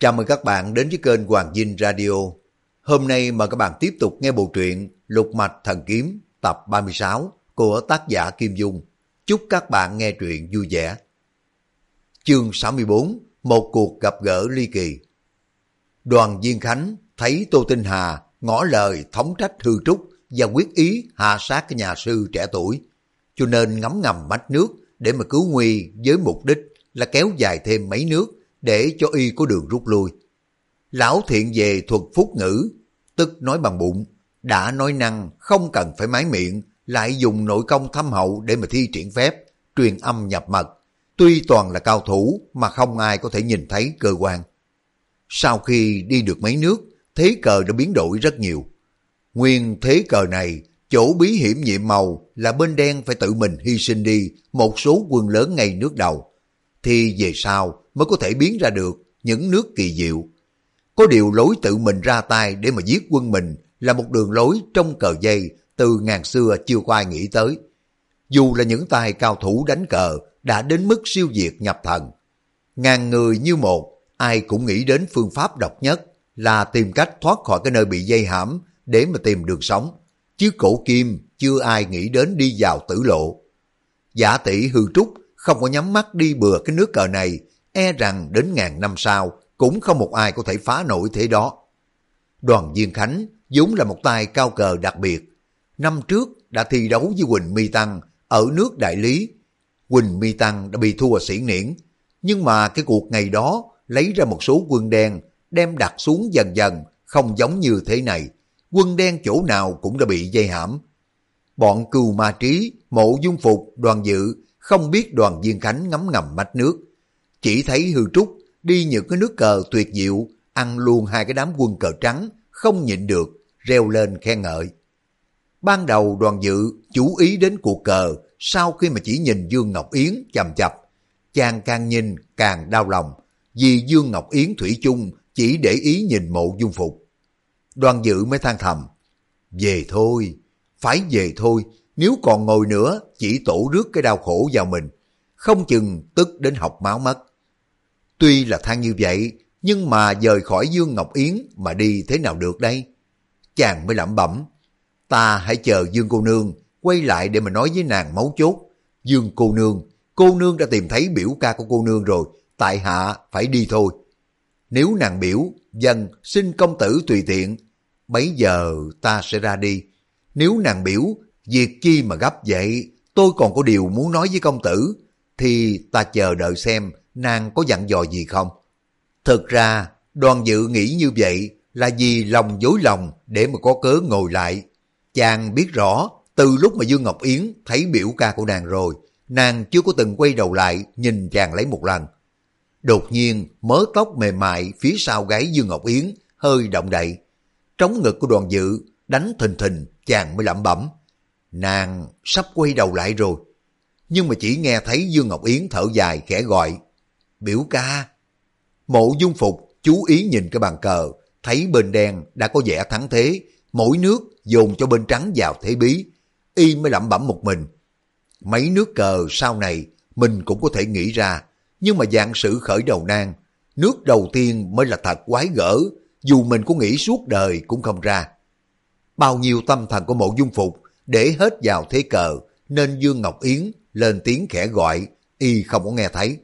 Chào mừng các bạn đến với kênh Hoàng Dinh Radio. Hôm nay mời các bạn tiếp tục nghe bộ truyện Lục Mạch Thần Kiếm tập 36 của tác giả Kim Dung. Chúc các bạn nghe truyện vui vẻ. Chương 64 Một cuộc gặp gỡ ly kỳ Đoàn Viên Khánh thấy Tô Tinh Hà ngỏ lời thống trách hư trúc và quyết ý hạ sát cái nhà sư trẻ tuổi, cho nên ngấm ngầm mách nước để mà cứu nguy với mục đích là kéo dài thêm mấy nước để cho y có đường rút lui. Lão thiện về thuật phúc ngữ, tức nói bằng bụng, đã nói năng không cần phải mái miệng, lại dùng nội công thâm hậu để mà thi triển phép, truyền âm nhập mật. Tuy toàn là cao thủ mà không ai có thể nhìn thấy cơ quan. Sau khi đi được mấy nước, thế cờ đã biến đổi rất nhiều. Nguyên thế cờ này, chỗ bí hiểm nhiệm màu là bên đen phải tự mình hy sinh đi một số quân lớn ngay nước đầu. Thì về sau mới có thể biến ra được những nước kỳ diệu. Có điều lối tự mình ra tay để mà giết quân mình là một đường lối trong cờ dây từ ngàn xưa chưa có ai nghĩ tới. Dù là những tài cao thủ đánh cờ đã đến mức siêu diệt nhập thần. Ngàn người như một, ai cũng nghĩ đến phương pháp độc nhất là tìm cách thoát khỏi cái nơi bị dây hãm để mà tìm đường sống. Chứ cổ kim chưa ai nghĩ đến đi vào tử lộ. Giả tỷ hư trúc không có nhắm mắt đi bừa cái nước cờ này, e rằng đến ngàn năm sau cũng không một ai có thể phá nổi thế đó. Đoàn Diên Khánh vốn là một tay cao cờ đặc biệt. Năm trước đã thi đấu với Quỳnh Mi Tăng ở nước Đại Lý. Quỳnh Mi Tăng đã bị thua xỉn niễn, nhưng mà cái cuộc ngày đó lấy ra một số quân đen đem đặt xuống dần dần, không giống như thế này. Quân đen chỗ nào cũng đã bị dây hãm. Bọn cừu ma trí, mộ dung phục, đoàn dự không biết đoàn viên khánh ngấm ngầm mách nước. Chỉ thấy hư trúc đi những cái nước cờ tuyệt diệu, ăn luôn hai cái đám quân cờ trắng, không nhịn được, reo lên khen ngợi. Ban đầu đoàn dự chú ý đến cuộc cờ, sau khi mà chỉ nhìn Dương Ngọc Yến chầm chập, chàng càng nhìn càng đau lòng, vì Dương Ngọc Yến Thủy chung chỉ để ý nhìn mộ dung phục. Đoàn dự mới than thầm, về thôi, phải về thôi, nếu còn ngồi nữa chỉ tổ rước cái đau khổ vào mình, không chừng tức đến học máu mất. Tuy là than như vậy, nhưng mà rời khỏi Dương Ngọc Yến mà đi thế nào được đây? Chàng mới lẩm bẩm, ta hãy chờ Dương cô nương quay lại để mà nói với nàng máu chốt. Dương cô nương, cô nương đã tìm thấy biểu ca của cô nương rồi, tại hạ phải đi thôi. Nếu nàng biểu, dân xin công tử tùy tiện, bấy giờ ta sẽ ra đi. Nếu nàng biểu, việc chi mà gấp vậy, tôi còn có điều muốn nói với công tử, thì ta chờ đợi xem nàng có dặn dò gì không. Thực ra, đoàn dự nghĩ như vậy là vì lòng dối lòng để mà có cớ ngồi lại. Chàng biết rõ, từ lúc mà Dương Ngọc Yến thấy biểu ca của nàng rồi, nàng chưa có từng quay đầu lại nhìn chàng lấy một lần. Đột nhiên, mớ tóc mềm mại phía sau gáy Dương Ngọc Yến hơi động đậy. Trống ngực của đoàn dự, đánh thình thình, chàng mới lẩm bẩm. Nàng sắp quay đầu lại rồi. Nhưng mà chỉ nghe thấy Dương Ngọc Yến thở dài khẽ gọi. Biểu ca. Mộ dung phục chú ý nhìn cái bàn cờ, thấy bên đen đã có vẻ thắng thế, mỗi nước dồn cho bên trắng vào thế bí. Y mới lẩm bẩm một mình. Mấy nước cờ sau này mình cũng có thể nghĩ ra, nhưng mà dạng sự khởi đầu nan, nước đầu tiên mới là thật quái gở, dù mình có nghĩ suốt đời cũng không ra. Bao nhiêu tâm thần của mộ dung phục để hết vào thế cờ, nên Dương Ngọc Yến lên tiếng khẽ gọi, y không có nghe thấy.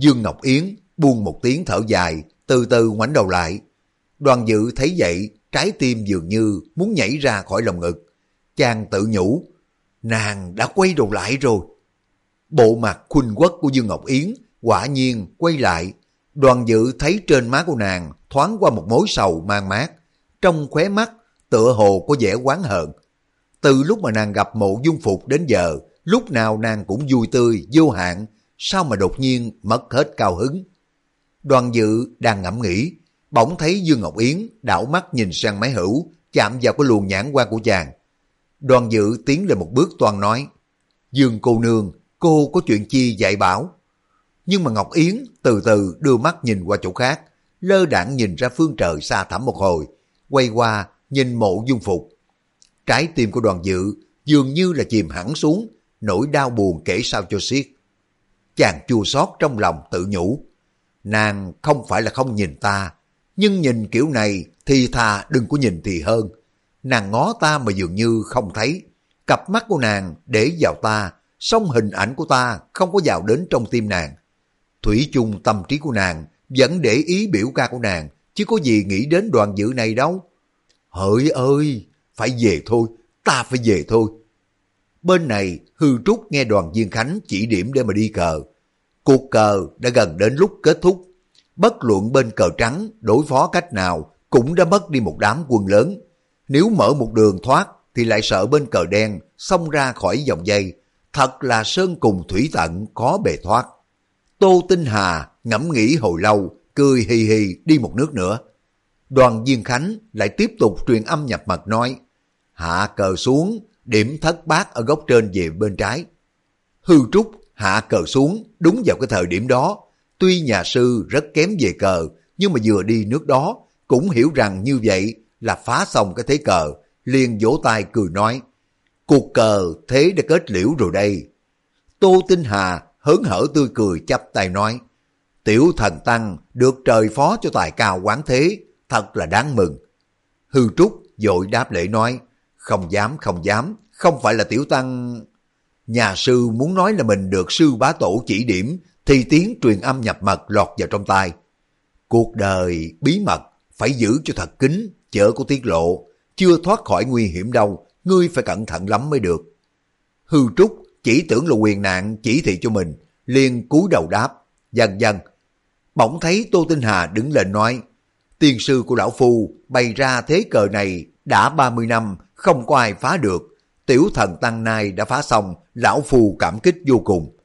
Dương Ngọc Yến buông một tiếng thở dài, từ từ ngoảnh đầu lại. Đoàn dự thấy vậy, trái tim dường như muốn nhảy ra khỏi lòng ngực. Chàng tự nhủ, nàng đã quay đầu lại rồi. Bộ mặt khuynh quốc của Dương Ngọc Yến quả nhiên quay lại. Đoàn dự thấy trên má của nàng thoáng qua một mối sầu mang mát. Trong khóe mắt tựa hồ có vẻ quán hận. Từ lúc mà nàng gặp mộ dung phục đến giờ, lúc nào nàng cũng vui tươi, vô hạn, sao mà đột nhiên mất hết cao hứng. Đoàn dự đang ngẫm nghĩ, bỗng thấy Dương Ngọc Yến đảo mắt nhìn sang máy hữu, chạm vào cái luồng nhãn quan của chàng. Đoàn dự tiến lên một bước toàn nói, Dương cô nương, cô có chuyện chi dạy bảo? Nhưng mà Ngọc Yến từ từ đưa mắt nhìn qua chỗ khác, lơ đảng nhìn ra phương trời xa thẳm một hồi, quay qua nhìn mộ dung phục. Trái tim của đoàn dự dường như là chìm hẳn xuống, nỗi đau buồn kể sao cho xiết. Chàng chua xót trong lòng tự nhủ. nàng không phải là không nhìn ta, nhưng nhìn kiểu này thì thà đừng có nhìn thì hơn. Nàng ngó ta mà dường như không thấy, cặp mắt của nàng để vào ta, song hình ảnh của ta không có vào đến trong tim nàng. Thủy chung tâm trí của nàng vẫn để ý biểu ca của nàng, chứ có gì nghĩ đến đoàn dự này đâu. Hỡi ơi, phải về thôi, ta phải về thôi. Bên này, hư trúc nghe đoàn viên khánh chỉ điểm để mà đi cờ. Cuộc cờ đã gần đến lúc kết thúc. Bất luận bên cờ trắng đối phó cách nào cũng đã mất đi một đám quân lớn. Nếu mở một đường thoát thì lại sợ bên cờ đen xông ra khỏi dòng dây. Thật là sơn cùng thủy tận khó bề thoát. Tô Tinh Hà ngẫm nghĩ hồi lâu, cười hì hì đi một nước nữa. Đoàn Diên Khánh lại tiếp tục truyền âm nhập mật nói, hạ cờ xuống, điểm thất bát ở góc trên về bên trái. Hư Trúc hạ cờ xuống đúng vào cái thời điểm đó. Tuy nhà sư rất kém về cờ, nhưng mà vừa đi nước đó cũng hiểu rằng như vậy là phá xong cái thế cờ, liền vỗ tay cười nói, cuộc cờ thế đã kết liễu rồi đây. Tô Tinh Hà hớn hở tươi cười chắp tay nói, tiểu thần tăng được trời phó cho tài cao quán thế, thật là đáng mừng. Hư Trúc dội đáp lễ nói, không dám không dám, không phải là tiểu tăng... Nhà sư muốn nói là mình được sư bá tổ chỉ điểm, thì tiếng truyền âm nhập mật lọt vào trong tai. Cuộc đời bí mật phải giữ cho thật kín, chớ có tiết lộ, chưa thoát khỏi nguy hiểm đâu, ngươi phải cẩn thận lắm mới được. Hư Trúc chỉ tưởng là quyền nạn chỉ thị cho mình, liền cúi đầu đáp, dần dần. Bỗng thấy Tô Tinh Hà đứng lên nói, tiên sư của lão phu bày ra thế cờ này đã 30 năm, không có ai phá được. Tiểu thần tăng nay đã phá xong, lão phù cảm kích vô cùng.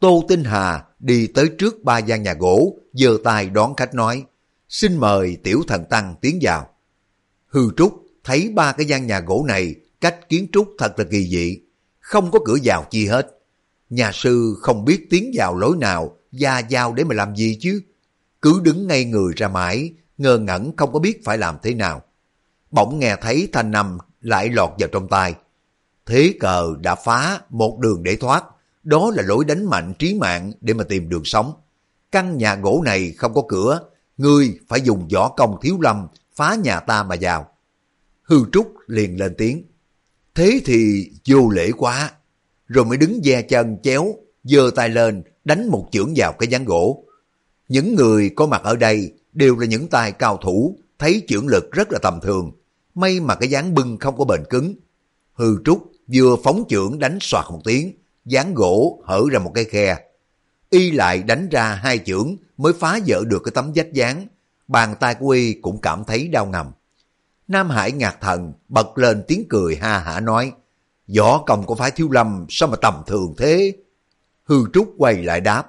Tô Tinh Hà đi tới trước ba gian nhà gỗ, giơ tay đón khách nói, xin mời tiểu thần tăng tiến vào. Hư Trúc thấy ba cái gian nhà gỗ này cách kiến trúc thật là kỳ dị, không có cửa vào chi hết. Nhà sư không biết tiến vào lối nào ra giao để mà làm gì chứ. Cứ đứng ngay người ra mãi, ngơ ngẩn không có biết phải làm thế nào. Bỗng nghe thấy thanh nằm lại lọt vào trong tai. Thế cờ đã phá một đường để thoát, đó là lối đánh mạnh trí mạng để mà tìm đường sống. Căn nhà gỗ này không có cửa, ngươi phải dùng võ công thiếu lâm phá nhà ta mà vào. Hư Trúc liền lên tiếng. Thế thì vô lễ quá. Rồi mới đứng ve chân chéo, giơ tay lên, đánh một chưởng vào cái gián gỗ. Những người có mặt ở đây đều là những tài cao thủ, thấy chưởng lực rất là tầm thường. May mà cái dáng bưng không có bền cứng. Hư Trúc vừa phóng chưởng đánh soạt một tiếng, dáng gỗ hở ra một cái khe. Y lại đánh ra hai chưởng mới phá vỡ được cái tấm vách dáng. Bàn tay của Y cũng cảm thấy đau ngầm. Nam Hải ngạc thần bật lên tiếng cười ha hả nói Võ công của phái thiếu lâm sao mà tầm thường thế? Hư Trúc quay lại đáp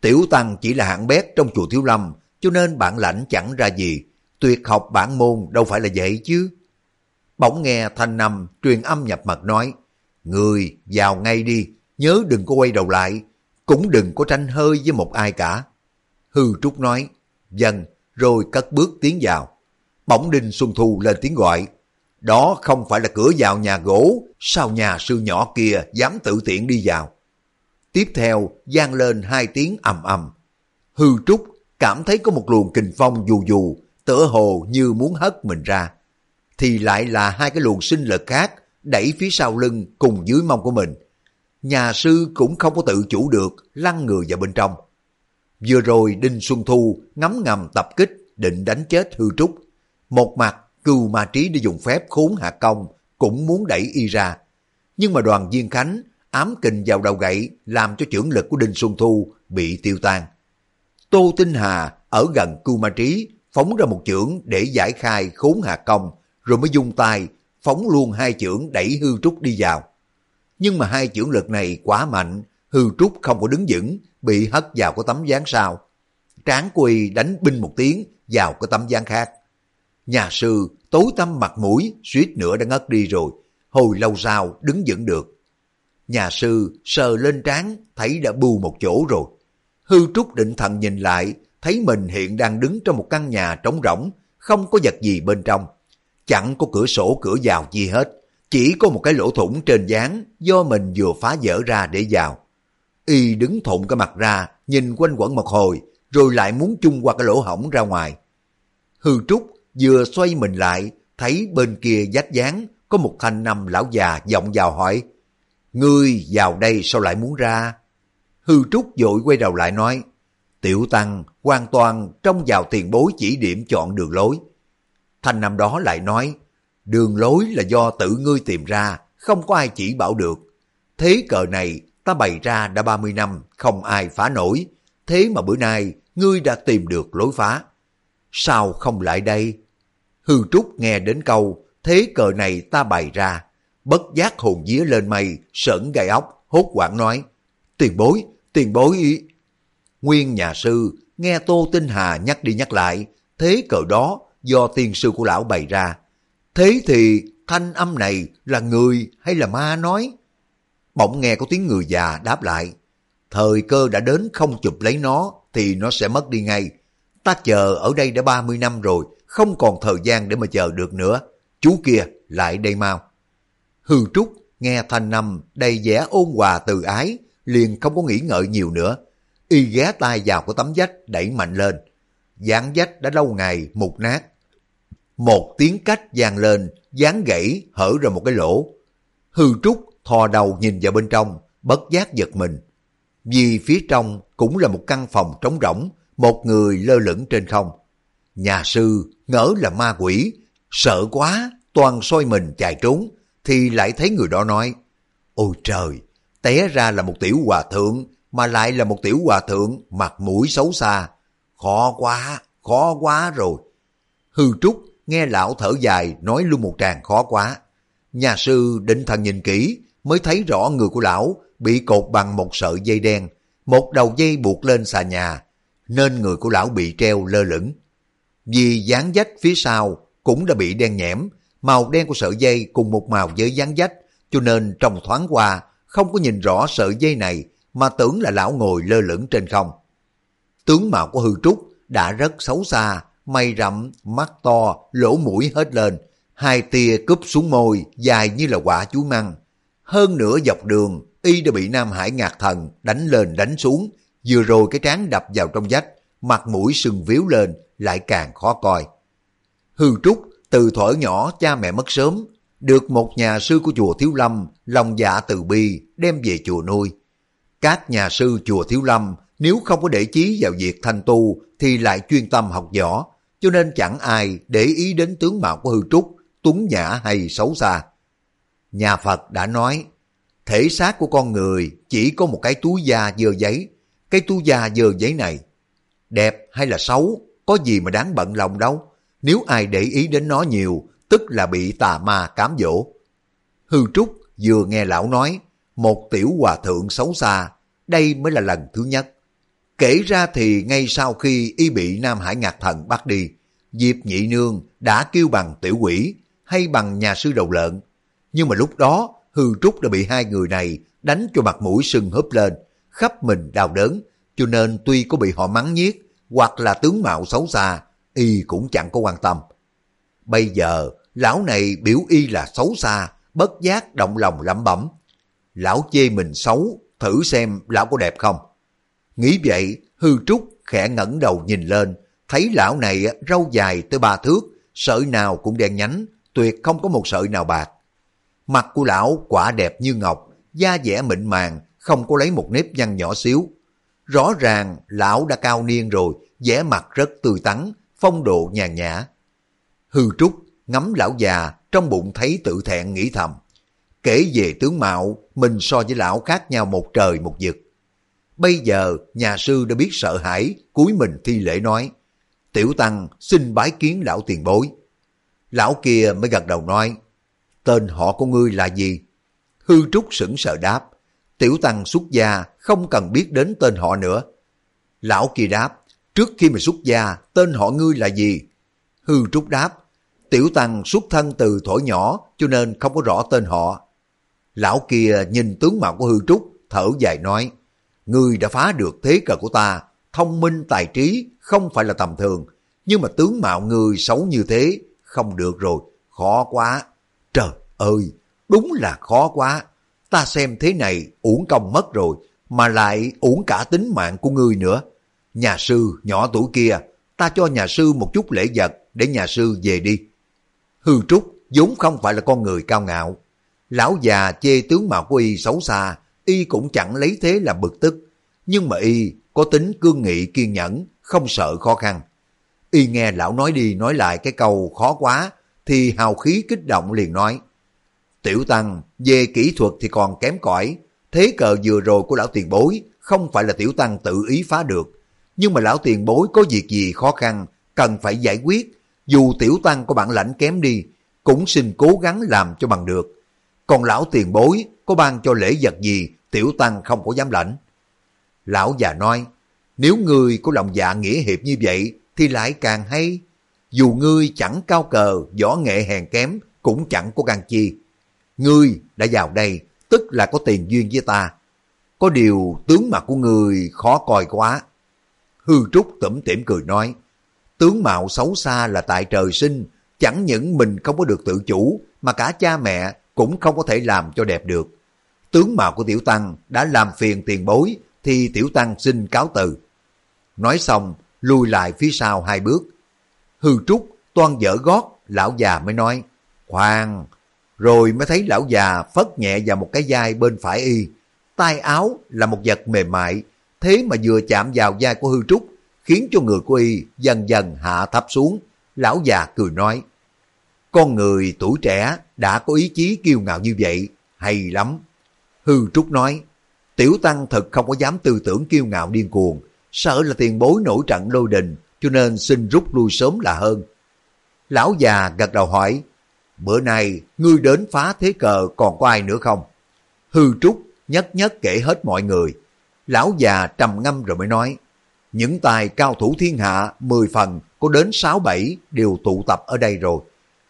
Tiểu Tăng chỉ là hạng bét trong chùa thiếu lâm cho nên bản lãnh chẳng ra gì. Tuyệt học bản môn đâu phải là vậy chứ. Bỗng nghe thanh nằm truyền âm nhập mật nói Người vào ngay đi, nhớ đừng có quay đầu lại, cũng đừng có tranh hơi với một ai cả. Hư Trúc nói, dần rồi cất bước tiến vào. Bỗng Đinh Xuân Thu lên tiếng gọi, đó không phải là cửa vào nhà gỗ, sao nhà sư nhỏ kia dám tự tiện đi vào. Tiếp theo, gian lên hai tiếng ầm ầm. Hư Trúc cảm thấy có một luồng kình phong dù dù, tựa hồ như muốn hất mình ra. Thì lại là hai cái luồng sinh lực khác đẩy phía sau lưng cùng dưới mông của mình. Nhà sư cũng không có tự chủ được, lăn người vào bên trong. Vừa rồi Đinh Xuân Thu ngắm ngầm tập kích định đánh chết hư trúc. Một mặt cừu ma trí để dùng phép khốn hạ công cũng muốn đẩy y ra. Nhưng mà đoàn viên khánh ám kình vào đầu gậy làm cho trưởng lực của Đinh Xuân Thu bị tiêu tan. Tô Tinh Hà ở gần cưu ma trí phóng ra một chưởng để giải khai khốn hạ công rồi mới dùng tay phóng luôn hai chưởng đẩy hư trúc đi vào. Nhưng mà hai chưởng lực này quá mạnh, hư trúc không có đứng vững, bị hất vào cái tấm dáng sau. Tráng quỳ đánh binh một tiếng vào cái tấm dáng khác. Nhà sư tối tăm mặt mũi, suýt nữa đã ngất đi rồi, hồi lâu sau đứng vững được. Nhà sư sờ lên trán, thấy đã bù một chỗ rồi. Hư trúc định thần nhìn lại, thấy mình hiện đang đứng trong một căn nhà trống rỗng, không có vật gì bên trong. Chẳng có cửa sổ cửa vào gì hết, chỉ có một cái lỗ thủng trên dáng do mình vừa phá vỡ ra để vào. Y đứng thụn cái mặt ra, nhìn quanh quẩn một hồi, rồi lại muốn chung qua cái lỗ hổng ra ngoài. Hư Trúc vừa xoay mình lại, thấy bên kia dách dáng có một thanh năm lão già giọng vào hỏi, Ngươi vào đây sao lại muốn ra? Hư Trúc vội quay đầu lại nói, Tiểu Tăng hoàn toàn trong vào tiền bối chỉ điểm chọn đường lối. Thanh năm đó lại nói, đường lối là do tự ngươi tìm ra, không có ai chỉ bảo được. Thế cờ này ta bày ra đã 30 năm, không ai phá nổi. Thế mà bữa nay ngươi đã tìm được lối phá. Sao không lại đây? Hư Trúc nghe đến câu, thế cờ này ta bày ra. Bất giác hồn día lên mây, sởn gai ốc, hốt quảng nói. Tiền bối, tiền bối... Nguyên nhà sư nghe Tô Tinh Hà nhắc đi nhắc lại, thế cờ đó do tiên sư của lão bày ra. Thế thì thanh âm này là người hay là ma nói? Bỗng nghe có tiếng người già đáp lại. Thời cơ đã đến không chụp lấy nó thì nó sẽ mất đi ngay. Ta chờ ở đây đã 30 năm rồi, không còn thời gian để mà chờ được nữa. Chú kia, lại đây mau. Hư Trúc nghe thanh âm đầy vẻ ôn hòa từ ái, liền không có nghĩ ngợi nhiều nữa. Y ghé tay vào của tấm vách đẩy mạnh lên. Dán vách đã lâu ngày mục nát. Một tiếng cách vang lên, dán gãy hở ra một cái lỗ. Hư Trúc thò đầu nhìn vào bên trong, bất giác giật mình. Vì phía trong cũng là một căn phòng trống rỗng, một người lơ lửng trên không. Nhà sư ngỡ là ma quỷ, sợ quá, toàn soi mình chạy trốn, thì lại thấy người đó nói, Ôi trời, té ra là một tiểu hòa thượng, mà lại là một tiểu hòa thượng mặt mũi xấu xa. Khó quá, khó quá rồi. Hư Trúc nghe lão thở dài nói luôn một tràng khó quá. Nhà sư định thần nhìn kỹ mới thấy rõ người của lão bị cột bằng một sợi dây đen, một đầu dây buộc lên xà nhà, nên người của lão bị treo lơ lửng. Vì dán dách phía sau cũng đã bị đen nhẽm, màu đen của sợi dây cùng một màu với dán dách, cho nên trong thoáng qua không có nhìn rõ sợi dây này mà tưởng là lão ngồi lơ lửng trên không. Tướng mạo của hư trúc đã rất xấu xa, mày rậm, mắt to, lỗ mũi hết lên, hai tia cúp xuống môi dài như là quả chuối măng. Hơn nữa dọc đường, y đã bị Nam Hải ngạc thần đánh lên đánh xuống, vừa rồi cái trán đập vào trong vách, mặt mũi sưng víu lên, lại càng khó coi. Hư Trúc từ thuở nhỏ cha mẹ mất sớm, được một nhà sư của chùa Thiếu Lâm lòng dạ từ bi đem về chùa nuôi. Các nhà sư chùa Thiếu Lâm nếu không có để chí vào việc thanh tu thì lại chuyên tâm học võ, cho nên chẳng ai để ý đến tướng mạo của hư trúc, tuấn nhã hay xấu xa. Nhà Phật đã nói, thể xác của con người chỉ có một cái túi da dơ giấy. Cái túi da dơ giấy này, đẹp hay là xấu, có gì mà đáng bận lòng đâu. Nếu ai để ý đến nó nhiều, tức là bị tà ma cám dỗ. Hư Trúc vừa nghe lão nói, một tiểu hòa thượng xấu xa, đây mới là lần thứ nhất. Kể ra thì ngay sau khi y bị Nam Hải Ngạc Thần bắt đi, Diệp Nhị Nương đã kêu bằng tiểu quỷ hay bằng nhà sư đầu lợn. Nhưng mà lúc đó Hư Trúc đã bị hai người này đánh cho mặt mũi sưng húp lên, khắp mình đau đớn, cho nên tuy có bị họ mắng nhiếc hoặc là tướng mạo xấu xa, y cũng chẳng có quan tâm. Bây giờ, lão này biểu y là xấu xa, bất giác động lòng lẩm bẩm. Lão chê mình xấu, thử xem lão có đẹp không. Nghĩ vậy, hư trúc khẽ ngẩng đầu nhìn lên, thấy lão này râu dài tới ba thước, sợi nào cũng đen nhánh, tuyệt không có một sợi nào bạc. Mặt của lão quả đẹp như ngọc, da dẻ mịn màng, không có lấy một nếp nhăn nhỏ xíu. Rõ ràng lão đã cao niên rồi, vẻ mặt rất tươi tắn, phong độ nhàn nhã. Hư trúc ngắm lão già, trong bụng thấy tự thẹn nghĩ thầm. Kể về tướng mạo, mình so với lão khác nhau một trời một vực. Bây giờ nhà sư đã biết sợ hãi, cúi mình thi lễ nói, Tiểu Tăng xin bái kiến lão tiền bối. Lão kia mới gật đầu nói, tên họ của ngươi là gì? Hư Trúc sững sờ đáp, Tiểu Tăng xuất gia không cần biết đến tên họ nữa. Lão kia đáp, trước khi mà xuất gia, tên họ ngươi là gì? Hư Trúc đáp, Tiểu Tăng xuất thân từ thổi nhỏ cho nên không có rõ tên họ. Lão kia nhìn tướng mạo của Hư Trúc, thở dài nói, Ngươi đã phá được thế cờ của ta, thông minh tài trí không phải là tầm thường, nhưng mà tướng mạo ngươi xấu như thế, không được rồi, khó quá. Trời ơi, đúng là khó quá. Ta xem thế này uổng công mất rồi, mà lại uổng cả tính mạng của ngươi nữa. Nhà sư nhỏ tuổi kia, ta cho nhà sư một chút lễ vật để nhà sư về đi. Hư Trúc vốn không phải là con người cao ngạo. Lão già chê tướng mạo của y xấu xa, y cũng chẳng lấy thế làm bực tức. Nhưng mà y có tính cương nghị kiên nhẫn, không sợ khó khăn. Y nghe lão nói đi nói lại cái câu khó quá, thì hào khí kích động liền nói. Tiểu Tăng, về kỹ thuật thì còn kém cỏi thế cờ vừa rồi của lão tiền bối không phải là Tiểu Tăng tự ý phá được. Nhưng mà lão tiền bối có việc gì khó khăn, cần phải giải quyết. Dù Tiểu Tăng có bản lãnh kém đi, cũng xin cố gắng làm cho bằng được. Còn lão tiền bối có ban cho lễ vật gì, Tiểu Tăng không có dám lãnh. Lão già nói, nếu ngươi có lòng dạ nghĩa hiệp như vậy, thì lại càng hay. Dù ngươi chẳng cao cờ, võ nghệ hèn kém, cũng chẳng có gan chi. Ngươi đã vào đây, tức là có tiền duyên với ta. Có điều tướng mặt của ngươi khó coi quá. Hư Trúc tẩm tỉm cười nói, tướng mạo xấu xa là tại trời sinh, chẳng những mình không có được tự chủ, mà cả cha mẹ cũng không có thể làm cho đẹp được. Tướng mạo của Tiểu Tăng đã làm phiền tiền bối, thì Tiểu Tăng xin cáo từ. Nói xong, lùi lại phía sau hai bước. Hư Trúc toan dở gót, lão già mới nói, Khoan, rồi mới thấy lão già phất nhẹ vào một cái vai bên phải y. tay áo là một vật mềm mại, thế mà vừa chạm vào vai của hư trúc, khiến cho người của y dần dần hạ thấp xuống. Lão già cười nói, con người tuổi trẻ đã có ý chí kiêu ngạo như vậy, hay lắm. Hư trúc nói, tiểu tăng thật không có dám tư tưởng kiêu ngạo điên cuồng, sợ là tiền bối nổi trận lôi đình, cho nên xin rút lui sớm là hơn. Lão già gật đầu hỏi, bữa nay ngươi đến phá thế cờ còn có ai nữa không? Hư trúc nhất nhất kể hết mọi người. Lão già trầm ngâm rồi mới nói, những tài cao thủ thiên hạ mười phần có đến sáu bảy đều tụ tập ở đây rồi.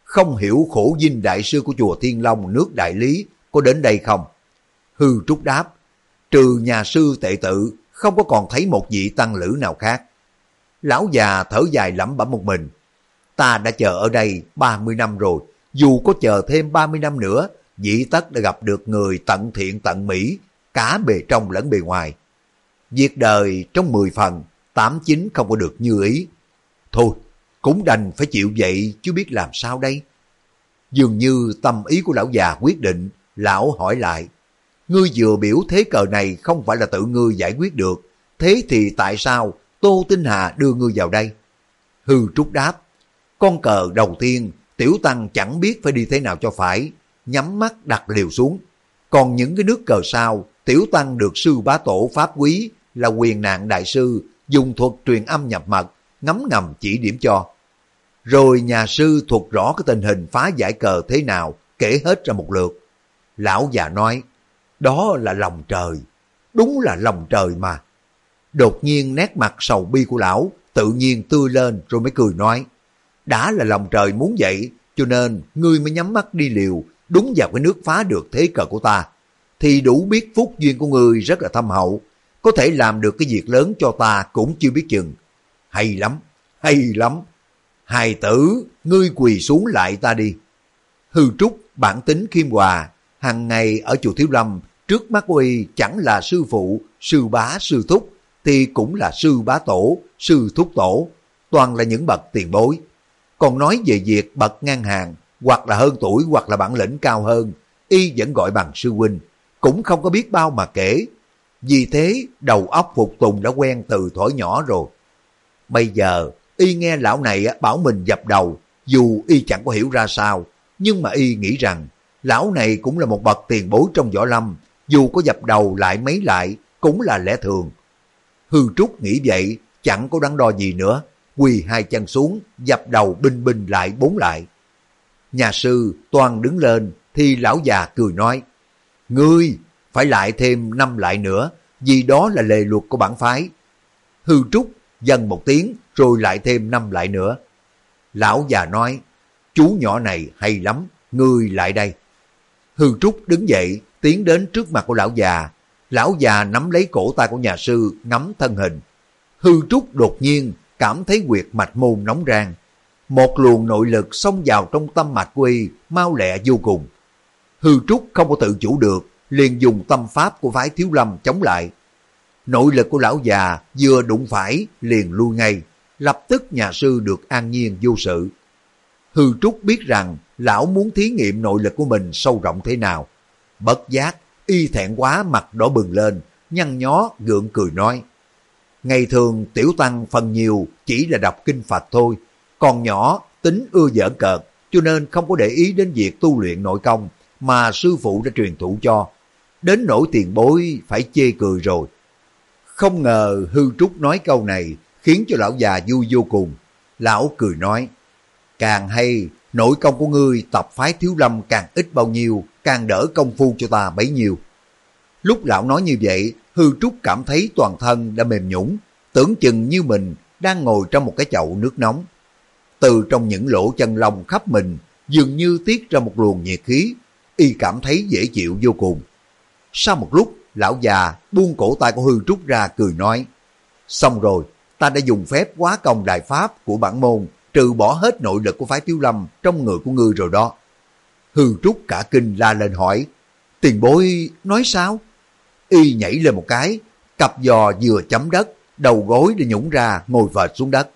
Không hiểu khổ dinh đại sư của chùa Thiên Long nước Đại Lý có đến đây không? Hư trúc đáp, trừ nhà sư tệ tự, không có còn thấy một vị tăng lữ nào khác. Lão già thở dài lẩm bẩm một mình. Ta đã chờ ở đây 30 năm rồi, dù có chờ thêm 30 năm nữa, dĩ tất đã gặp được người tận thiện tận mỹ, cả bề trong lẫn bề ngoài. Việc đời trong 10 phần, 89 không có được như ý. Thôi, cũng đành phải chịu vậy chứ biết làm sao đây. Dường như tâm ý của lão già quyết định, lão hỏi lại. Ngươi vừa biểu thế cờ này không phải là tự ngươi giải quyết được, thế thì tại sao Tô Tinh Hà đưa ngươi vào đây? Hư Trúc đáp, con cờ đầu tiên Tiểu Tăng chẳng biết phải đi thế nào cho phải, nhắm mắt đặt liều xuống. Còn những cái nước cờ sau, Tiểu Tăng được sư bá tổ Pháp Quý là quyền nạn đại sư, dùng thuật truyền âm nhập mật, ngấm ngầm chỉ điểm cho. Rồi nhà sư thuật rõ cái tình hình phá giải cờ thế nào, kể hết ra một lượt. Lão già nói, đó là lòng trời, đúng là lòng trời mà. Đột nhiên nét mặt sầu bi của lão tự nhiên tươi lên rồi mới cười nói, đã là lòng trời muốn vậy, cho nên ngươi mới nhắm mắt đi liều, đúng vào cái nước phá được thế cờ của ta. Thì đủ biết phúc duyên của ngươi rất là thâm hậu, có thể làm được cái việc lớn cho ta cũng chưa biết chừng. Hay lắm, hay lắm. Hài tử, ngươi quỳ xuống lại ta đi. Hư trúc, bản tính khiêm hòa, hàng ngày ở chùa Thiếu Lâm, trước mắt của y chẳng là sư phụ, sư bá, sư thúc, thì cũng là sư bá tổ, sư thúc tổ, toàn là những bậc tiền bối. Còn nói về việc bậc ngang hàng, hoặc là hơn tuổi hoặc là bản lĩnh cao hơn, y vẫn gọi bằng sư huynh, cũng không có biết bao mà kể. Vì thế, đầu óc phục tùng đã quen từ thổi nhỏ rồi. Bây giờ, y nghe lão này bảo mình dập đầu, dù y chẳng có hiểu ra sao, nhưng mà y nghĩ rằng, lão này cũng là một bậc tiền bối trong võ lâm, dù có dập đầu lại mấy lại, cũng là lẽ thường. Hư Trúc nghĩ vậy, chẳng có đắn đo gì nữa, quỳ hai chân xuống, dập đầu binh binh lại bốn lại. Nhà sư toàn đứng lên, thì lão già cười nói, Ngươi phải lại thêm năm lại nữa, vì đó là lề luật của bản phái. Hư trúc dần một tiếng, rồi lại thêm năm lại nữa. Lão già nói, chú nhỏ này hay lắm, ngươi lại đây. Hư trúc đứng dậy, tiến đến trước mặt của lão già. Lão già nắm lấy cổ tay của nhà sư, ngắm thân hình. Hư trúc đột nhiên cảm thấy quyệt mạch môn nóng rang. Một luồng nội lực xông vào trong tâm mạch của y, mau lẹ vô cùng. Hư Trúc không có tự chủ được, liền dùng tâm pháp của phái Thiếu Lâm chống lại nội lực của lão già vừa đụng phải liền lui ngay, lập tức nhà sư được an nhiên vô sự. Hư Trúc biết rằng lão muốn thí nghiệm nội lực của mình sâu rộng thế nào. Bất giác, y thẹn quá mặt đỏ bừng lên, nhăn nhó gượng cười nói. Ngày thường tiểu tăng phần nhiều chỉ là đọc kinh Phật thôi, còn nhỏ tính ưa giỡn cợt, cho nên không có để ý đến việc tu luyện nội công mà sư phụ đã truyền thụ cho. Đến nỗi tiền bối phải chê cười rồi. Không ngờ hư trúc nói câu này khiến cho lão già vui vô cùng. Lão cười nói, càng hay nội công của ngươi tập phái thiếu lâm càng ít bao nhiêu, càng đỡ công phu cho ta bấy nhiêu. Lúc lão nói như vậy, hư trúc cảm thấy toàn thân đã mềm nhũng, tưởng chừng như mình đang ngồi trong một cái chậu nước nóng. Từ trong những lỗ chân lông khắp mình, dường như tiết ra một luồng nhiệt khí, y cảm thấy dễ chịu vô cùng. Sau một lúc, lão già buông cổ tay của hư trúc ra cười nói, xong rồi, ta đã dùng phép quá công đại pháp của bản môn, trừ bỏ hết nội lực của phái tiêu lâm trong người của ngươi rồi đó. Hư trúc cả kinh la lên hỏi, tiền bối nói sao? Y nhảy lên một cái, cặp giò vừa chấm đất, đầu gối đã nhũng ra ngồi vệt xuống đất.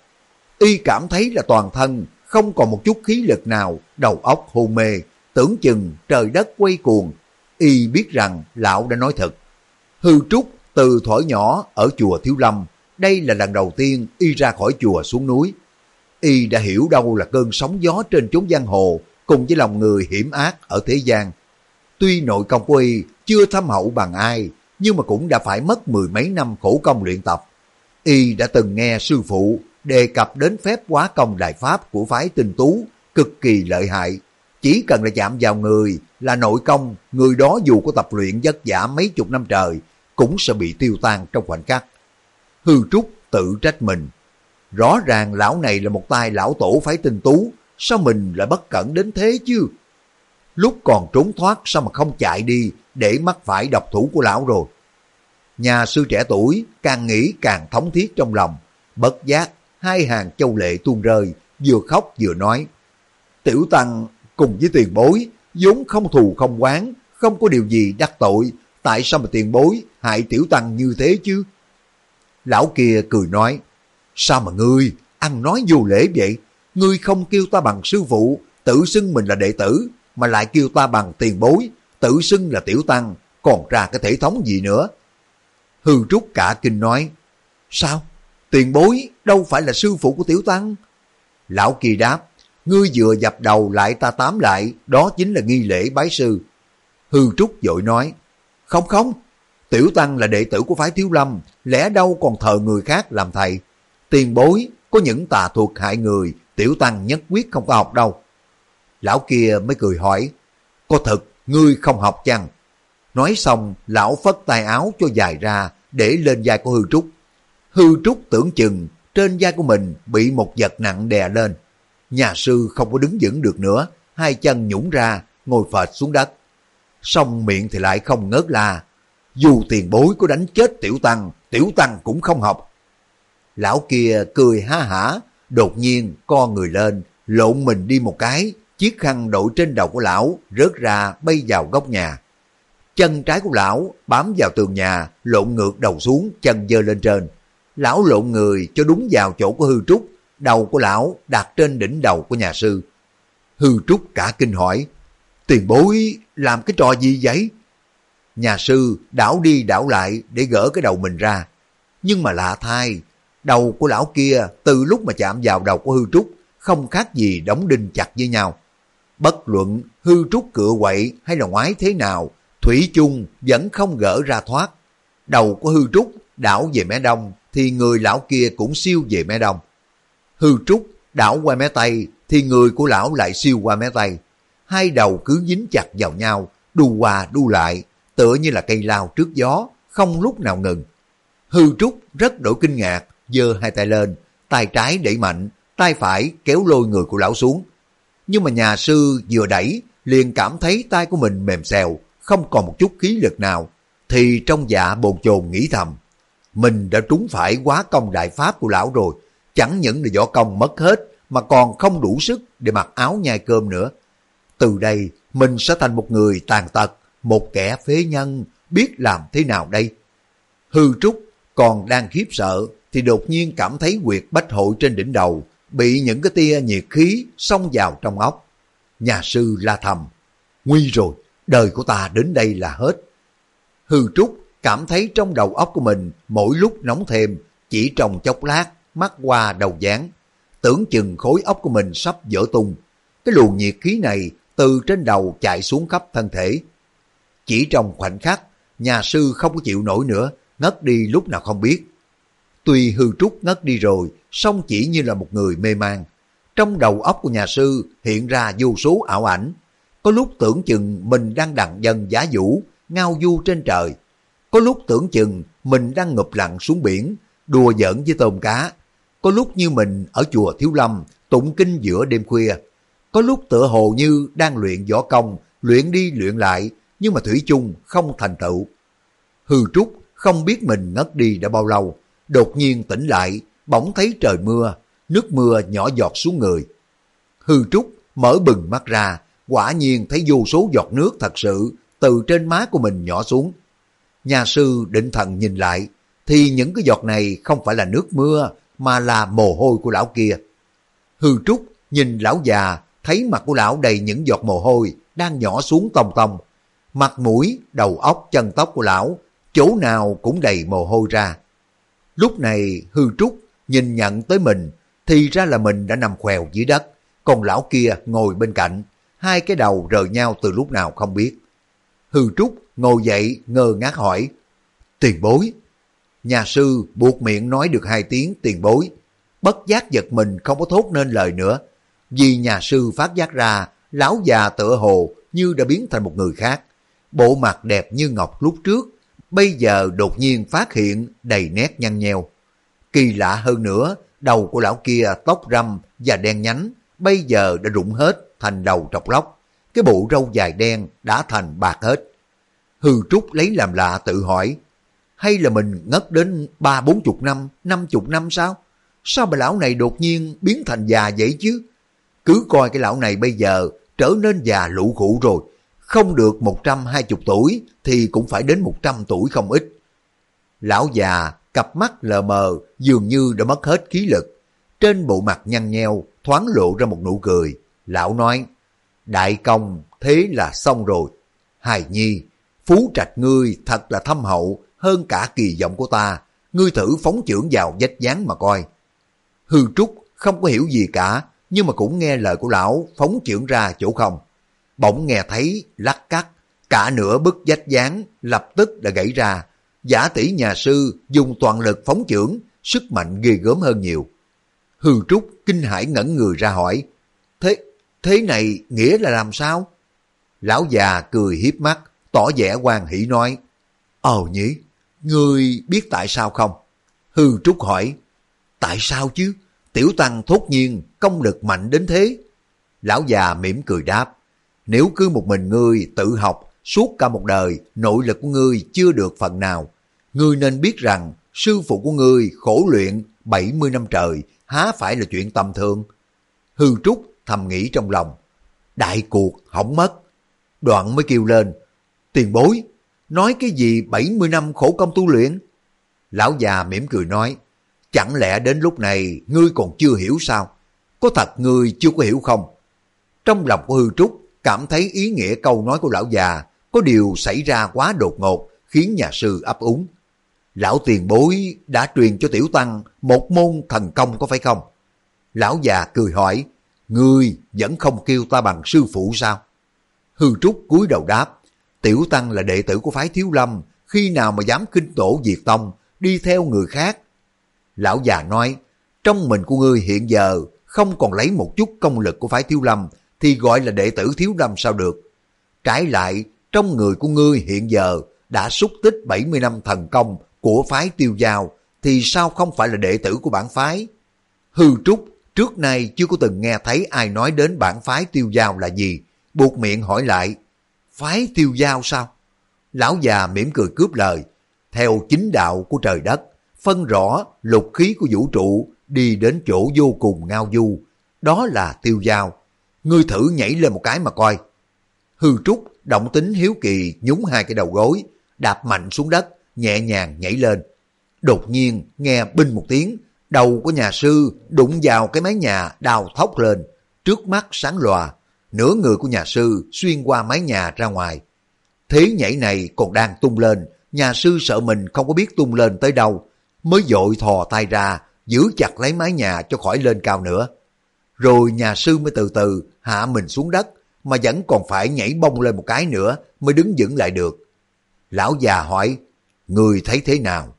Y cảm thấy là toàn thân không còn một chút khí lực nào, đầu óc hôn mê, tưởng chừng trời đất quay cuồng. Y biết rằng lão đã nói thật. Hư Trúc từ thuở nhỏ ở chùa Thiếu Lâm, đây là lần đầu tiên y ra khỏi chùa xuống núi. Y đã hiểu đâu là cơn sóng gió trên chốn giang hồ cùng với lòng người hiểm ác ở thế gian. Tuy nội công của y chưa thâm hậu bằng ai, nhưng mà cũng đã phải mất mười mấy năm khổ công luyện tập. Y đã từng nghe sư phụ đề cập đến phép quá công đại pháp của phái tinh tú, cực kỳ lợi hại. Chỉ cần là chạm vào người là nội công, người đó dù có tập luyện vất vả mấy chục năm trời, cũng sẽ bị tiêu tan trong khoảnh khắc. Hư Trúc tự trách mình. Rõ ràng lão này là một tay lão tổ phải tinh tú, sao mình lại bất cẩn đến thế chứ? Lúc còn trốn thoát sao mà không chạy đi để mắc phải độc thủ của lão rồi. Nhà sư trẻ tuổi càng nghĩ càng thống thiết trong lòng, bất giác hai hàng châu lệ tuôn rơi, vừa khóc vừa nói. Tiểu Tăng cùng với tiền bối, vốn không thù không quán, không có điều gì đắc tội, tại sao mà tiền bối hại Tiểu Tăng như thế chứ? Lão kia cười nói, sao mà ngươi ăn nói vô lễ vậy? Ngươi không kêu ta bằng sư phụ, tự xưng mình là đệ tử, mà lại kêu ta bằng tiền bối, tự xưng là Tiểu Tăng, còn ra cái thể thống gì nữa? Hư Trúc cả kinh nói, sao? Tiền bối đâu phải là sư phụ của Tiểu Tăng? Lão kỳ đáp, ngươi vừa dập đầu lại ta tám lại, đó chính là nghi lễ bái sư. Hư Trúc dội nói, không không, Tiểu Tăng là đệ tử của phái Thiếu Lâm, lẽ đâu còn thờ người khác làm thầy. Tiền bối, có những tà thuật hại người, Tiểu Tăng nhất quyết không có học đâu. Lão kia mới cười hỏi, có thật ngươi không học chăng? Nói xong, lão phất tay áo cho dài ra để lên vai của Hư Trúc. Hư Trúc tưởng chừng trên vai của mình bị một vật nặng đè lên. Nhà sư không có đứng vững được nữa, hai chân nhũng ra, ngồi phệt xuống đất. Xong miệng thì lại không ngớt la. Dù tiền bối có đánh chết tiểu tăng, tiểu tăng cũng không học. Lão kia cười ha hả, đột nhiên co người lên, lộn mình đi một cái, chiếc khăn đội trên đầu của lão rớt ra bay vào góc nhà. Chân trái của lão bám vào tường nhà, lộn ngược đầu xuống, chân dơ lên trên. Lão lộn người cho đúng vào chỗ của hư trúc, đầu của lão đặt trên đỉnh đầu của nhà sư. Hư trúc cả kinh hỏi, tiền bối làm cái trò gì vậy? Nhà sư đảo đi đảo lại để gỡ cái đầu mình ra. Nhưng mà lạ thay, đầu của lão kia từ lúc mà chạm vào đầu của hư trúc không khác gì đóng đinh chặt với nhau. Bất luận hư trúc cựa quậy hay là ngoái thế nào, Thủy chung vẫn không gỡ ra thoát. Đầu của hư trúc đảo về mé đông thì người lão kia cũng siêu về mé đông. Hư trúc đảo qua mé tay thì người của lão lại siêu qua mé tay, Hai đầu cứ dính chặt vào nhau, đu qua đu lại, tựa như là cây lao trước gió, không lúc nào ngừng. Hư trúc rất đổi kinh ngạc, giơ hai tay lên, tay trái đẩy mạnh, tay phải kéo lôi người của lão xuống. Nhưng mà nhà sư vừa đẩy, liền cảm thấy tay của mình mềm xèo, không còn một chút khí lực nào, thì trong dạ bồn chồn nghĩ thầm. Mình đã trúng phải quá công đại pháp của lão rồi, chẳng những là võ công mất hết, mà còn không đủ sức để mặc áo nhai cơm nữa. Từ đây, mình sẽ thành một người tàn tật, một kẻ phế nhân, biết làm thế nào đây? Hư Trúc còn đang khiếp sợ thì đột nhiên cảm thấy quyệt bách hội trên đỉnh đầu bị những cái tia nhiệt khí xông vào trong óc. Nhà sư la thầm, nguy rồi, đời của ta đến đây là hết. Hư Trúc cảm thấy trong đầu óc của mình mỗi lúc nóng thêm, chỉ trong chốc lát, mắt qua đầu dáng. Tưởng chừng khối óc của mình sắp vỡ tung. Cái luồng nhiệt khí này từ trên đầu chạy xuống khắp thân thể. Chỉ trong khoảnh khắc, nhà sư không có chịu nổi nữa, ngất đi lúc nào không biết. Tuy hư trúc ngất đi rồi, song chỉ như là một người mê man. Trong đầu óc của nhà sư hiện ra vô số ảo ảnh. Có lúc tưởng chừng mình đang đặng dân giá vũ, ngao du trên trời. Có lúc tưởng chừng mình đang ngụp lặn xuống biển, đùa giỡn với tôm cá. Có lúc như mình ở chùa Thiếu Lâm, tụng kinh giữa đêm khuya. Có lúc tựa hồ như đang luyện võ công, luyện đi luyện lại, nhưng mà Thủy chung không thành tựu. Hư Trúc không biết mình ngất đi đã bao lâu, đột nhiên tỉnh lại, bỗng thấy trời mưa, nước mưa nhỏ giọt xuống người. Hư Trúc mở bừng mắt ra, quả nhiên thấy vô số giọt nước thật sự từ trên má của mình nhỏ xuống. Nhà sư định thần nhìn lại, thì những cái giọt này không phải là nước mưa, mà là mồ hôi của lão kia. Hư Trúc nhìn lão già, thấy mặt của lão đầy những giọt mồ hôi đang nhỏ xuống tòng tòng, Mặt mũi, đầu óc, chân tóc của lão, chỗ nào cũng đầy mồ hôi ra. Lúc này Hư Trúc nhìn nhận tới mình, thì ra là mình đã nằm khèo dưới đất, còn lão kia ngồi bên cạnh, hai cái đầu rời nhau từ lúc nào không biết. Hư Trúc ngồi dậy ngơ ngác hỏi, tiền bối. Nhà sư buộc miệng nói được hai tiếng tiền bối, bất giác giật mình không có thốt nên lời nữa, vì nhà sư phát giác ra lão già tựa hồ như đã biến thành một người khác. Bộ mặt đẹp như ngọc lúc trước, bây giờ đột nhiên phát hiện đầy nét nhăn nheo. Kỳ lạ hơn nữa, đầu của lão kia tóc râm và đen nhánh, bây giờ đã rụng hết thành đầu trọc lóc. Cái bộ râu dài đen đã thành bạc hết. Hư Trúc lấy làm lạ tự hỏi, hay là mình ngất đến ba bốn chục năm, năm chục năm sao? Sao bà lão này đột nhiên biến thành già vậy chứ? Cứ coi cái lão này bây giờ trở nên già lũ khủ rồi, không được một trăm hai chục tuổi thì cũng phải đến một trăm tuổi không ít. Lão già, cặp mắt lờ mờ, dường như đã mất hết khí lực. Trên bộ mặt nhăn nheo, thoáng lộ ra một nụ cười. Lão nói, đại công, thế là xong rồi. Hài nhi, phú trạch ngươi thật là thâm hậu hơn cả kỳ vọng của ta. Ngươi thử phóng trưởng vào vách dáng mà coi. Hư Trúc không có hiểu gì cả, nhưng mà cũng nghe lời của lão phóng trưởng ra chỗ không. Bỗng nghe thấy lắc cắt, cả nửa bức vách dáng lập tức đã gãy ra. Giả tỷ nhà sư dùng toàn lực phóng trưởng, sức mạnh ghê gớm hơn nhiều. Hư Trúc kinh hãi ngẩn người ra hỏi, thế, thế này nghĩa là làm sao? Lão già cười hiếp mắt, tỏ vẻ quan hỷ nói, Ồ nhỉ, người biết tại sao không? Hư Trúc hỏi, tại sao chứ? Tiểu Tăng thốt nhiên công lực mạnh đến thế. Lão già mỉm cười đáp, nếu cứ một mình ngươi tự học suốt cả một đời, nội lực của ngươi chưa được phần nào. Ngươi nên biết rằng sư phụ của ngươi khổ luyện 70 năm trời, há phải là chuyện tầm thường. Hư Trúc thầm nghĩ trong lòng, đại cuộc hỏng mất. Đoạn mới kêu lên, tiền bối, nói cái gì 70 năm khổ công tu luyện? Lão già mỉm cười nói, chẳng lẽ đến lúc này ngươi còn chưa hiểu sao? Có thật ngươi chưa có hiểu không? Trong lòng của Hư Trúc cảm thấy ý nghĩa câu nói của lão già có điều xảy ra quá đột ngột khiến nhà sư ấp úng. Lão tiền bối đã truyền cho tiểu tăng một môn thần công có phải không? Lão già cười hỏi, ngươi vẫn không kêu ta bằng sư phụ sao? Hư Trúc cúi đầu đáp, tiểu tăng là đệ tử của phái Thiếu Lâm, khi nào mà dám kinh tổ diệt tông, đi theo người khác. Lão già nói, trong mình của ngươi hiện giờ không còn lấy một chút công lực của phái Thiếu Lâm thì gọi là đệ tử thiếu lâm sao được. Trái lại, trong người của ngươi hiện giờ đã xúc tích 70 năm thần công của phái tiêu giao, thì sao không phải là đệ tử của bản phái? Hư Trúc trước nay chưa có từng nghe thấy ai nói đến bản phái tiêu giao là gì, buộc miệng hỏi lại, phái tiêu giao sao? Lão già mỉm cười cướp lời, theo chính đạo của trời đất, phân rõ lục khí của vũ trụ đi đến chỗ vô cùng ngao du, đó là tiêu giao. Ngươi thử nhảy lên một cái mà coi. Hư Trúc động tính hiếu kỳ nhúng hai cái đầu gối, đạp mạnh xuống đất, nhẹ nhàng nhảy lên. Đột nhiên nghe binh một tiếng, đầu của nhà sư đụng vào cái mái nhà đào thóc lên, trước mắt sáng lòa, nửa người của nhà sư xuyên qua mái nhà ra ngoài. Thế nhảy này còn đang tung lên, nhà sư sợ mình không có biết tung lên tới đâu, mới dội thò tay ra, giữ chặt lấy mái nhà cho khỏi lên cao nữa. Rồi nhà sư mới từ từ hạ mình xuống đất, mà vẫn còn phải nhảy bông lên một cái nữa mới đứng vững lại được. Lão già hỏi, người thấy thế nào?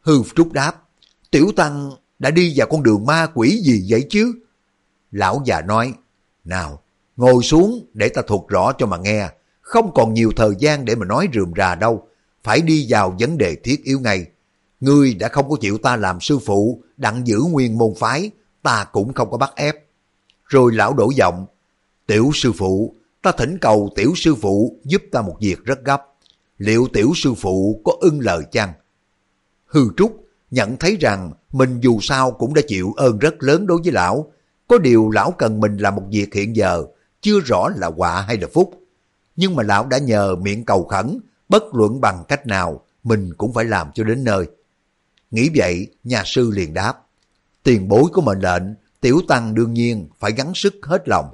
Hư Trúc đáp, tiểu tăng đã đi vào con đường ma quỷ gì vậy chứ? Lão già nói, nào, ngồi xuống để ta thuật rõ cho mà nghe, không còn nhiều thời gian để mà nói rườm rà đâu, phải đi vào vấn đề thiết yếu ngay. Ngươi đã không có chịu ta làm sư phụ, đặng giữ nguyên môn phái, ta cũng không có bắt ép. Rồi lão đổ giọng, tiểu sư phụ, ta thỉnh cầu tiểu sư phụ giúp ta một việc rất gấp. Liệu tiểu sư phụ có ưng lời chăng? Hư Trúc nhận thấy rằng mình dù sao cũng đã chịu ơn rất lớn đối với lão. Có điều lão cần mình làm một việc hiện giờ, chưa rõ là quả hay là phúc. Nhưng mà lão đã nhờ miệng cầu khẩn, bất luận bằng cách nào, mình cũng phải làm cho đến nơi. Nghĩ vậy, nhà sư liền đáp. Tiền bối của mệnh lệnh, tiểu tăng đương nhiên phải gắng sức hết lòng.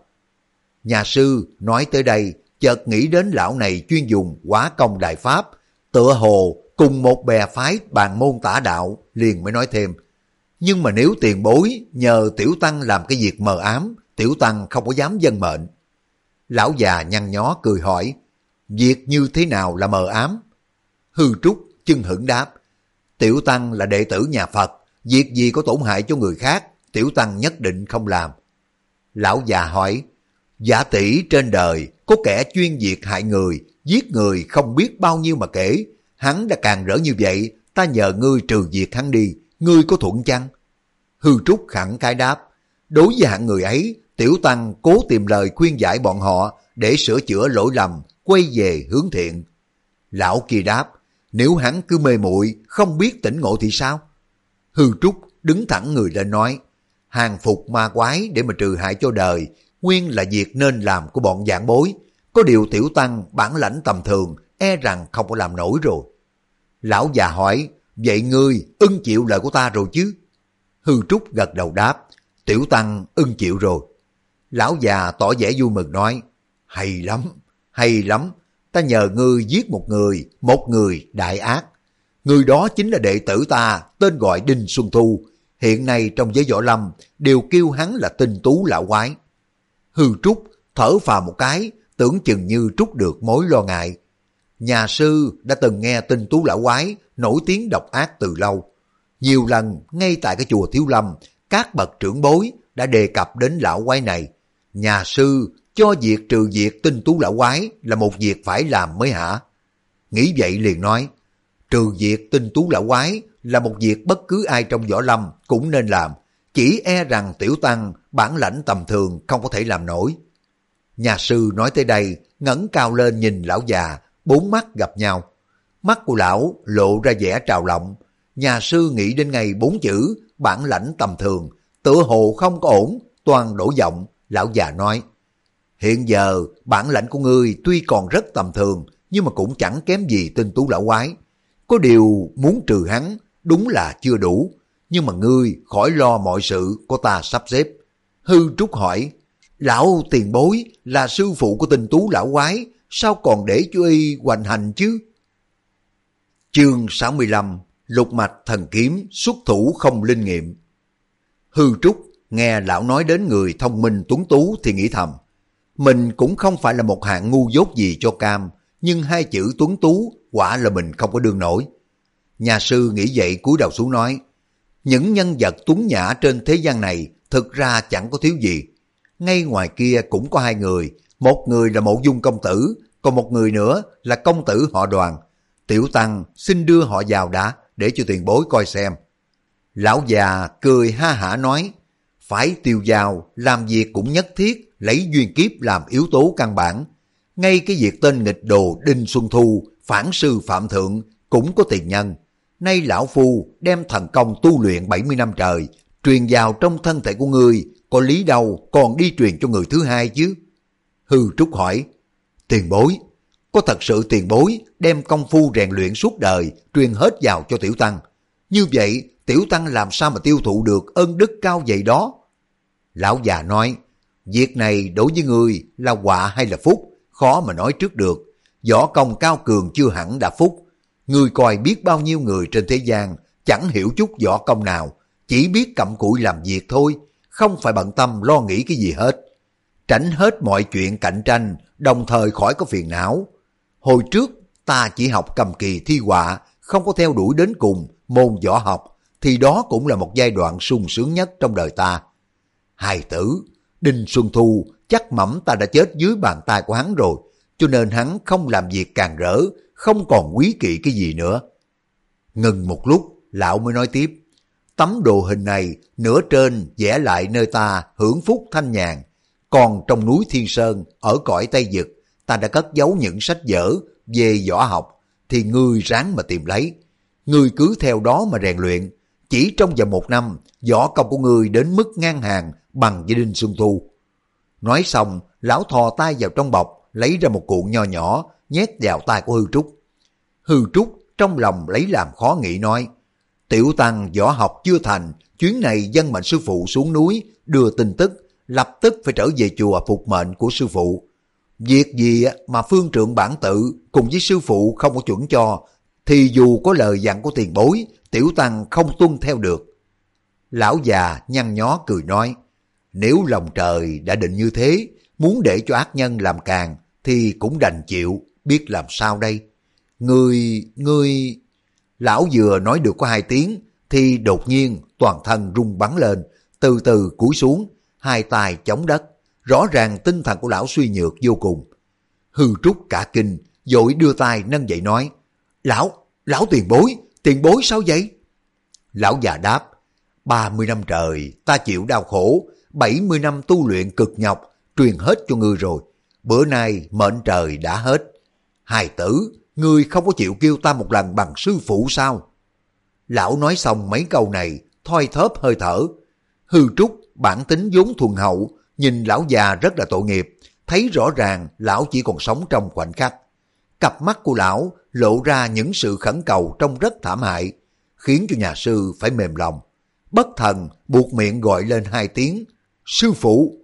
Nhà sư nói tới đây, chợt nghĩ đến lão này chuyên dùng quá công đại pháp, tựa hồ cùng một bè phái bàn môn tả đạo, liền mới nói thêm. Nhưng mà nếu tiền bối nhờ tiểu tăng làm cái việc mờ ám, tiểu tăng không có dám dân mệnh. Lão già nhăn nhó cười hỏi, việc như thế nào là mờ ám? Hư trúc chân hững đáp, tiểu tăng là đệ tử nhà Phật, việc gì có tổn hại cho người khác, tiểu tăng nhất định không làm. Lão già hỏi, giả tỷ trên đời có kẻ chuyên diệt hại người, giết người không biết bao nhiêu mà kể, hắn đã càng rỡ như vậy, ta nhờ ngươi trừ diệt hắn đi, ngươi có thuận chăng? Hư Trúc khẳng cái đáp, đối với hạng người ấy, Tiểu Tăng cố tìm lời khuyên giải bọn họ để sửa chữa lỗi lầm, quay về hướng thiện. Lão kia đáp, nếu hắn cứ mê muội không biết tỉnh ngộ thì sao? Hư Trúc đứng thẳng người lên nói, hàng phục ma quái để mà trừ hại cho đời, nguyên là việc nên làm của bọn giảng bối. Có điều tiểu tăng bản lãnh tầm thường, e rằng không có làm nổi rồi. Lão già hỏi, vậy ngươi ưng chịu lời của ta rồi chứ? Hư Trúc gật đầu đáp, tiểu tăng ưng chịu rồi. Lão già tỏ vẻ vui mừng nói, hay lắm, hay lắm, ta nhờ ngươi giết một người, một người đại ác. Người đó chính là đệ tử ta, tên gọi Đinh Xuân Thu. Hiện nay trong giới võ lâm đều kêu hắn là tinh tú lão quái. Hư Trúc thở phào một cái, tưởng chừng như trút được mối lo ngại. Nhà sư đã từng nghe tinh tú lão quái nổi tiếng độc ác từ lâu. Nhiều lần ngay tại cái chùa Thiếu Lâm, các bậc trưởng bối đã đề cập đến lão quái này. Nhà sư cho việc trừ diệt tinh tú lão quái là một việc phải làm mới hả? Nghĩ vậy liền nói, trừ diệt tinh tú lão quái là một việc bất cứ ai trong võ lâm cũng nên làm, chỉ e rằng tiểu tăng bản lãnh tầm thường không có thể làm nổi. Nhà sư nói tới đây, ngẩng cao lên nhìn lão già, bốn mắt gặp nhau. Mắt của lão lộ ra vẻ trào lộng, nhà sư nghĩ đến ngày bốn chữ bản lãnh tầm thường, tựa hồ không có ổn, toàn đổ giọng, lão già nói. Hiện giờ bản lãnh của ngươi tuy còn rất tầm thường, nhưng mà cũng chẳng kém gì tinh tú lão quái. Có điều muốn trừ hắn, đúng là chưa đủ, nhưng mà ngươi khỏi lo mọi sự của ta sắp xếp. Hư Trúc hỏi, lão tiền bối là sư phụ của tinh tú lão quái, sao còn để cho y hoành hành chứ? Chương 65 Lục mạch thần kiếm xuất thủ không linh nghiệm Hư Trúc nghe lão nói đến người thông minh tuấn tú thì nghĩ thầm. Mình cũng không phải là một hạng ngu dốt gì cho cam, nhưng hai chữ tuấn tú quả là mình không có đương nổi. Nhà sư nghĩ vậy cúi đầu xuống nói, những nhân vật tuấn nhã trên thế gian này thực ra chẳng có thiếu gì. Ngay ngoài kia cũng có hai người, một người là mộ dung công tử, còn một người nữa là công tử họ đoàn. Tiểu Tăng xin đưa họ vào đã, để cho tiền bối coi xem. Lão già cười ha hả nói, phải tiêu giao, làm việc cũng nhất thiết, lấy duyên kiếp làm yếu tố căn bản. Ngay cái việc tên nghịch đồ Đinh Xuân Thu, phản sư Phạm Thượng cũng có tiền nhân. Nay lão phu đem thần công tu luyện 70 năm trời, truyền vào trong thân thể của ngươi, có lý đâu còn đi truyền cho người thứ hai chứ? Hư Trúc hỏi, tiền bối, có thật sự tiền bối đem công phu rèn luyện suốt đời truyền hết vào cho tiểu tăng. Như vậy, tiểu tăng làm sao mà tiêu thụ được ơn đức cao vậy đó? Lão già nói, việc này đối với người là họa hay là phúc, khó mà nói trước được. Võ công cao cường chưa hẳn đã phúc. Người coi biết bao nhiêu người trên thế gian chẳng hiểu chút võ công nào, chỉ biết cặm cụi làm việc thôi, không phải bận tâm lo nghĩ cái gì hết. Tránh hết mọi chuyện cạnh tranh, đồng thời khỏi có phiền não. Hồi trước, ta chỉ học cầm kỳ thi họa, không có theo đuổi đến cùng môn võ học, thì đó cũng là một giai đoạn sung sướng nhất trong đời ta. Hài tử, Đinh Xuân Thu chắc mẩm ta đã chết dưới bàn tay của hắn rồi, cho nên hắn không làm việc càng rỡ, không còn quý kỵ cái gì nữa. Ngừng một lúc, lão mới nói tiếp, tấm đồ hình này nửa trên vẽ lại nơi ta hưởng phúc thanh nhàn, còn trong núi Thiên Sơn, ở cõi Tây Dực, ta đã cất giấu những sách vở về võ học, thì ngươi ráng mà tìm lấy. Ngươi cứ theo đó mà rèn luyện, chỉ trong vòng một năm, võ công của ngươi đến mức ngang hàng bằng với Đinh Xuân Thu. Nói xong, lão thò tay vào trong bọc, lấy ra một cuộn nho nhỏ, nhét vào tay của Hư Trúc. Hư Trúc trong lòng lấy làm khó nghĩ nói, Tiểu Tăng võ học chưa thành, chuyến này dân mệnh sư phụ xuống núi, đưa tin tức, lập tức phải trở về chùa phục mệnh của sư phụ. Việc gì mà phương trượng bản tự cùng với sư phụ không có chuẩn cho, thì dù có lời dặn của tiền bối, tiểu tăng không tuân theo được. Lão già nhăn nhó cười nói, nếu lòng trời đã định như thế, muốn để cho ác nhân làm càng, thì cũng đành chịu, biết làm sao đây. Người, người... Lão vừa nói được có hai tiếng, thì đột nhiên toàn thân rung bắn lên, từ từ cúi xuống, hai tay chống đất. Rõ ràng tinh thần của lão suy nhược vô cùng. Hư trúc cả kinh, dội đưa tay nâng dậy nói, Lão, lão tiền bối, tiền bối sao vậy? Lão già đáp, 30 năm trời, ta chịu đau khổ, 70 năm tu luyện cực nhọc, truyền hết cho ngươi rồi. Bữa nay mệnh trời đã hết. Hài tử, ngươi không có chịu kêu ta một lần bằng sư phụ sao? Lão nói xong mấy câu này, thoi thóp hơi thở. Hư trúc, bản tính vốn thuần hậu, nhìn lão già rất là tội nghiệp, thấy rõ ràng lão chỉ còn sống trong khoảnh khắc. Cặp mắt của lão lộ ra những sự khẩn cầu trông rất thảm hại, khiến cho nhà sư phải mềm lòng. Bất thần buộc miệng gọi lên hai tiếng, sư phụ.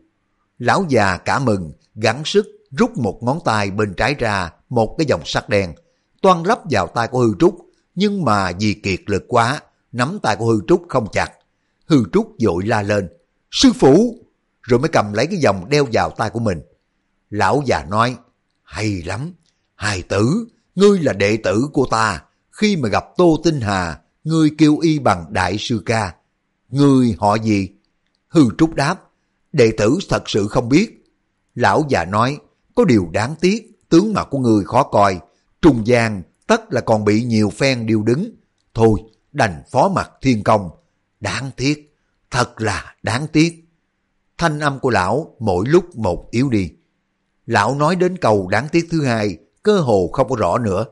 Lão già cả mừng, gắng sức rút một ngón tay bên trái ra một cái dòng sắt đen, toan lắp vào tay của hư trúc, nhưng mà vì kiệt lực quá, nắm tay của hư trúc không chặt. Hư trúc dội la lên, sư phụ, rồi mới cầm lấy cái vòng đeo vào tay của mình. Lão già nói, hay lắm, hài tử, ngươi là đệ tử của ta, khi mà gặp Tô Tinh Hà, ngươi kêu y bằng đại sư ca. Ngươi họ gì? Hư Trúc đáp, đệ tử thật sự không biết. Lão già nói, có điều đáng tiếc, tướng mặt của người khó coi, trùng gian tất là còn bị nhiều phen điều đứng. Thôi, đành phó mặt thiên công. Đáng tiếc, thật là đáng tiếc. Thanh âm của lão mỗi lúc một yếu đi. Lão nói đến cầu đáng tiếc thứ hai, cơ hồ không có rõ nữa.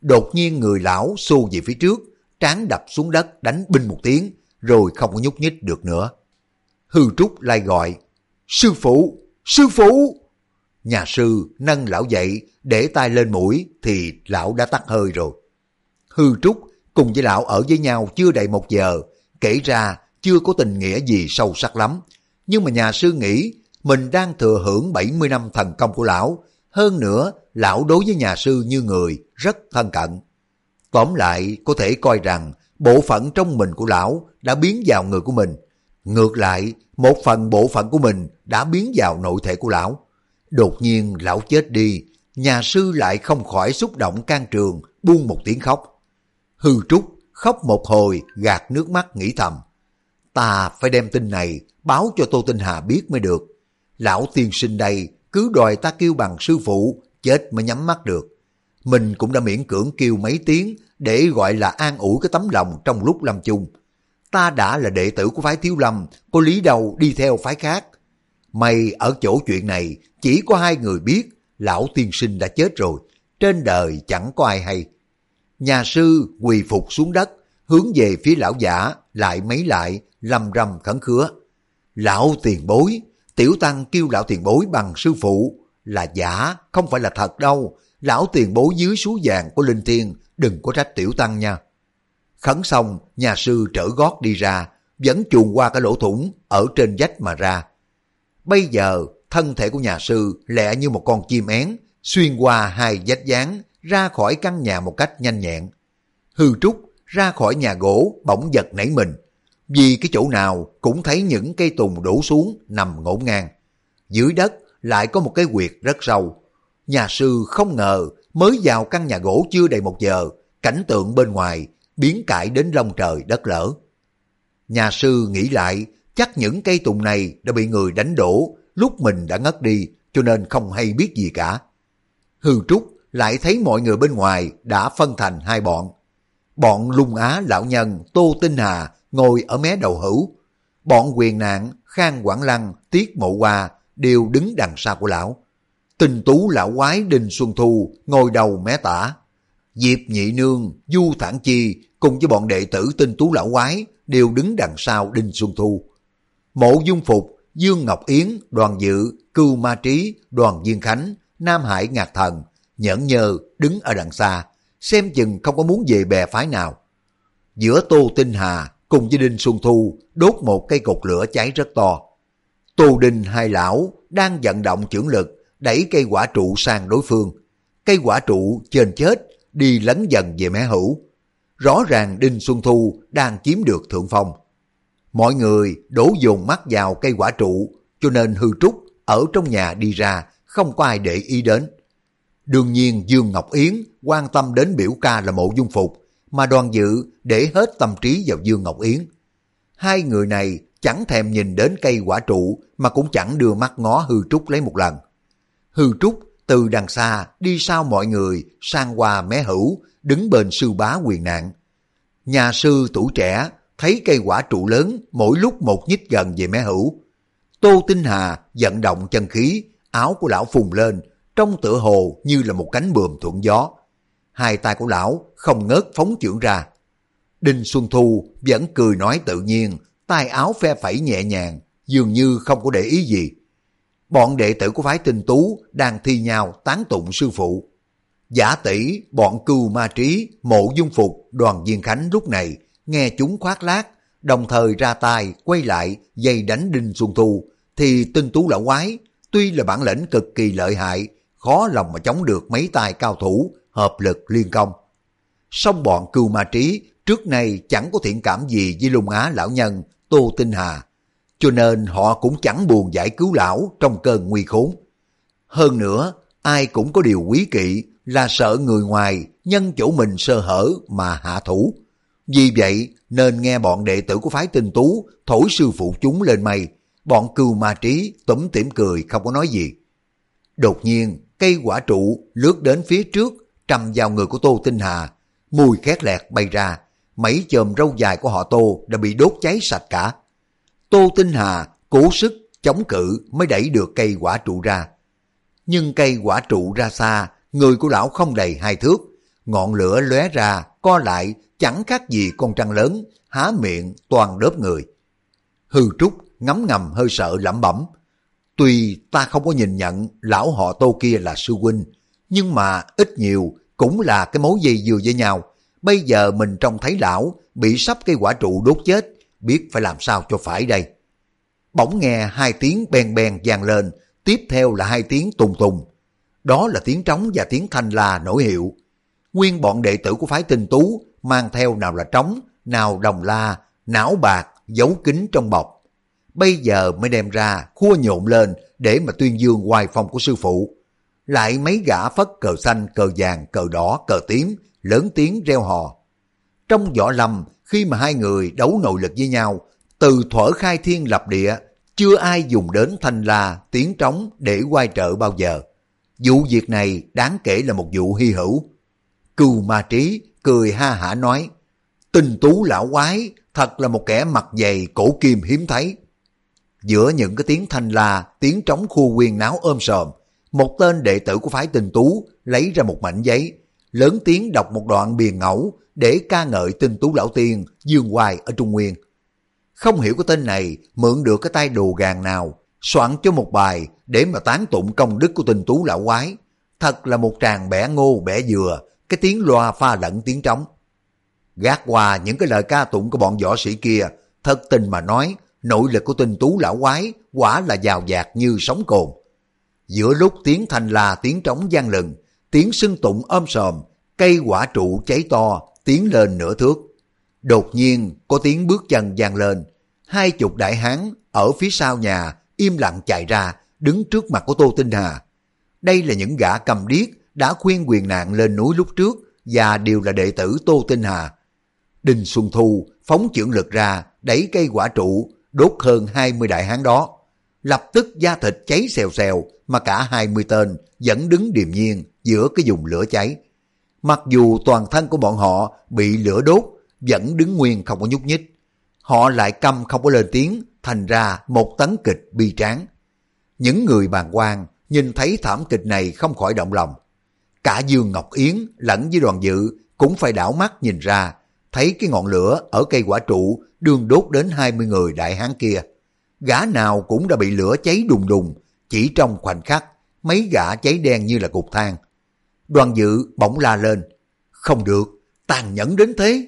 Đột nhiên người lão xô về phía trước, trán đập xuống đất đánh binh một tiếng, rồi không có nhúc nhích được nữa. Hư Trúc lại gọi, Sư phụ, sư phụ! Nhà sư nâng lão dậy, để tay lên mũi thì lão đã tắt hơi rồi. Hư Trúc cùng với lão ở với nhau chưa đầy một giờ, kể ra chưa có tình nghĩa gì sâu sắc lắm. Nhưng mà nhà sư nghĩ mình đang thừa hưởng 70 năm thần công của lão, hơn nữa lão đối với nhà sư như người, rất thân cận. Tóm lại, có thể coi rằng bộ phận trong mình của lão đã biến vào người của mình. Ngược lại, một phần bộ phận của mình đã biến vào nội thể của lão. Đột nhiên lão chết đi, nhà sư lại không khỏi xúc động can trường, buông một tiếng khóc. Hư trúc, khóc một hồi, gạt nước mắt nghĩ thầm. Ta phải đem tin này báo cho Tô Tinh Hà biết mới được. Lão tiên sinh đây cứ đòi ta kêu bằng sư phụ, chết mới nhắm mắt được. Mình cũng đã miễn cưỡng kêu mấy tiếng để gọi là an ủi cái tấm lòng trong lúc lâm chung. Ta đã là đệ tử của phái Thiếu Lâm, có lý đâu đi theo phái khác. mày ở chỗ chuyện này chỉ có hai người biết lão tiên sinh đã chết rồi, trên đời chẳng có ai hay. Nhà sư quỳ phục xuống đất, hướng về phía lão giả, lại mấy lại, lầm rầm khẩn khứa. Lão tiền bối, tiểu tăng kêu lão tiền bối bằng sư phụ, là giả, không phải là thật đâu. Lão tiền bối dưới số vàng của Linh Thiên, đừng có trách tiểu tăng nha. Khấn xong, nhà sư trở gót đi ra, vẫn chuồn qua cái lỗ thủng ở trên vách mà ra. Bây giờ, thân thể của nhà sư lẹ như một con chim én, xuyên qua hai vách dáng, ra khỏi căn nhà một cách nhanh nhẹn. Hư Trúc ra khỏi nhà gỗ bỗng giật nảy mình, vì cái chỗ nào cũng thấy những cây tùng đổ xuống nằm ngổn ngang. Dưới đất lại có một cái quyệt rất sâu. Nhà sư không ngờ mới vào căn nhà gỗ chưa đầy một giờ, cảnh tượng bên ngoài biến cải đến lông trời đất lở. Nhà sư nghĩ lại, chắc những cây tùng này đã bị người đánh đổ lúc mình đã ngất đi cho nên không hay biết gì cả. Hư Trúc lại thấy mọi người bên ngoài đã phân thành hai bọn. Bọn lung á lão nhân Tô Tinh Hà ngồi ở mé đầu hữu. Bọn quyền nạn, Khang Quảng Lăng, Tiết Mộ Hoa đều đứng đằng sau của lão. Tình tú lão quái Đinh Xuân Thu ngồi đầu mé tả. Diệp Nhị Nương, Du Thản Chi cùng với bọn đệ tử tinh tú lão quái đều đứng đằng sau Đinh Xuân Thu. Mộ Dung Phục, Dương Ngọc Yến, Đoàn Dự, Cưu Ma Trí, Đoàn diên Khánh, Nam Hải Ngạc Thần, Nhẫn Nhơ đứng ở đằng xa, xem chừng không có muốn về bè phái nào. Giữa Tô Tinh Hà cùng với Đinh Xuân Thu đốt một cây cột lửa cháy rất to. Tô Đinh hai lão đang vận động trưởng lực đẩy cây quả trụ sang đối phương. Cây quả trụ trên chết, đi lấn dần về mé hữu. Rõ ràng Đinh Xuân Thu đang chiếm được thượng phong. Mọi người đổ dồn mắt vào cây quả trụ, cho nên hư trúc ở trong nhà đi ra, không có ai để ý đến. Đương nhiên Dương Ngọc Yến quan tâm đến biểu ca là mộ dung phục mà đoàn dự để hết tâm trí vào Dương Ngọc Yến. Hai người này chẳng thèm nhìn đến cây quả trụ mà cũng chẳng đưa mắt ngó hư trúc lấy một lần. Hư trúc từ đằng xa đi sau mọi người sang qua mé hữu đứng bên sư bá quyền nạn. Nhà sư tuổi trẻ thấy cây quả trụ lớn mỗi lúc một nhích gần về mé hữu. Tô Tinh Hà vận động chân khí, áo của lão phùng lên, trong tựa hồ như là một cánh bườm thuận gió. Hai tay của lão không ngớt phóng trưởng ra. Đinh Xuân Thu vẫn cười nói tự nhiên, tay áo phe phẩy nhẹ nhàng, dường như không có để ý gì. Bọn đệ tử của phái tinh tú đang thi nhau tán tụng sư phụ. Giả tỷ, bọn cưu ma trí, mộ dung phục, đoàn viên khánh lúc này nghe chúng khoác lác, đồng thời ra tay quay lại dây đánh Đinh Xuân Thu, thì tinh tú lão quái, tuy là bản lĩnh cực kỳ lợi hại, khó lòng mà chống được mấy tay cao thủ hợp lực liên công. Song bọn cưu ma trí trước nay chẳng có thiện cảm gì với lung á lão nhân Tô Tinh Hà, cho nên họ cũng chẳng buồn giải cứu lão trong cơn nguy khốn. Hơn nữa, ai cũng có điều quý kỵ là sợ người ngoài nhân chỗ mình sơ hở mà hạ thủ. Vì vậy nên nghe bọn đệ tử của phái tinh tú thổi sư phụ chúng lên mây, bọn cưu ma trí tủm tỉm cười không có nói gì. Đột nhiên, cây quả trụ lướt đến phía trước, trầm vào người của Tô Tinh Hà, mùi khét lẹt bay ra, mấy chòm râu dài của họ Tô đã bị đốt cháy sạch cả. Tô Tinh Hà cố sức chống cự mới đẩy được cây quả trụ ra. Nhưng cây quả trụ ra xa, người của lão không đầy hai thước, ngọn lửa lóe ra, co lại, chẳng khác gì con trăng lớn, há miệng toàn đớp người. Hư Trúc ngấm ngầm hơi sợ lẩm bẩm. Tuy ta không có nhìn nhận lão họ tô kia là sư huynh, nhưng mà ít nhiều cũng là cái mối dây dừa với nhau. Bây giờ mình trông thấy lão bị sắp cây quả trụ đốt chết, biết phải làm sao cho phải đây. Bỗng nghe hai tiếng bèn bèn vang lên, tiếp theo là hai tiếng tùng tùng. Đó là tiếng trống và tiếng thanh la nổi hiệu. Nguyên bọn đệ tử của phái tinh tú mang theo nào là trống, nào đồng la, não bạc, giấu kính trong bọc. Bây giờ mới đem ra, khua nhộn lên để mà tuyên dương hoài phong của sư phụ. Lại mấy gã phất cờ xanh, cờ vàng, cờ đỏ, cờ tím, lớn tiếng reo hò. Trong võ lâm, khi mà hai người đấu nội lực với nhau, từ thuở khai thiên lập địa, chưa ai dùng đến thanh la, tiếng trống để quay trợ bao giờ. Vụ việc này đáng kể là một vụ hy hữu. Cừu ma trí cười ha hả nói, tình tú lão quái thật là một kẻ mặt dày cổ kim hiếm thấy. Giữa những cái tiếng thanh la, tiếng trống khu quyền náo ôm sòm, một tên đệ tử của phái tinh tú lấy ra một mảnh giấy, lớn tiếng đọc một đoạn biền ngẫu để ca ngợi tinh tú lão tiên dương hoài ở Trung Nguyên. Không hiểu cái tên này mượn được cái tay đồ gàng nào, soạn cho một bài để mà tán tụng công đức của tinh tú lão quái. Thật là một tràng bẻ ngô bẻ dừa, cái tiếng loa pha lẫn tiếng trống. Gác qua những cái lời ca tụng của bọn võ sĩ kia, thật tình mà nói, nội lực của tinh tú lão quái quả là giàu dạt như sóng cồn. Giữa lúc tiếng thành là tiếng trống gian lừng, tiếng sưng tụng ôm sòm, cây quả trụ cháy to, tiến lên nửa thước. Đột nhiên có tiếng bước chân gian lên, hai chục đại hán ở phía sau nhà im lặng chạy ra, đứng trước mặt của Tô Tinh Hà. Đây là những gã cầm điếc đã khuyên quyền nạn lên núi lúc trước và đều là đệ tử Tô Tinh Hà. đình Xuân Thu phóng trưởng lực ra, đẩy cây quả trụ, đốt hơn 20 đại hán đó. Lập tức da thịt cháy xèo xèo mà cả 20 tên vẫn đứng điềm nhiên giữa cái vùng lửa cháy. Mặc dù toàn thân của bọn họ bị lửa đốt, vẫn đứng nguyên không có nhúc nhích. Họ lại câm không có lên tiếng, thành ra một tấn kịch bi tráng. Những người bàn quan nhìn thấy thảm kịch này không khỏi động lòng. Cả Dương Ngọc Yến lẫn với đoàn dự cũng phải đảo mắt nhìn ra, thấy cái ngọn lửa ở cây quả trụ đường đốt đến 20 người đại hán kia. Gã nào cũng đã bị lửa cháy đùng đùng, chỉ trong khoảnh khắc, mấy gã cháy đen như là cục than. Đoàn dự bỗng la lên, không được, tàn nhẫn đến thế.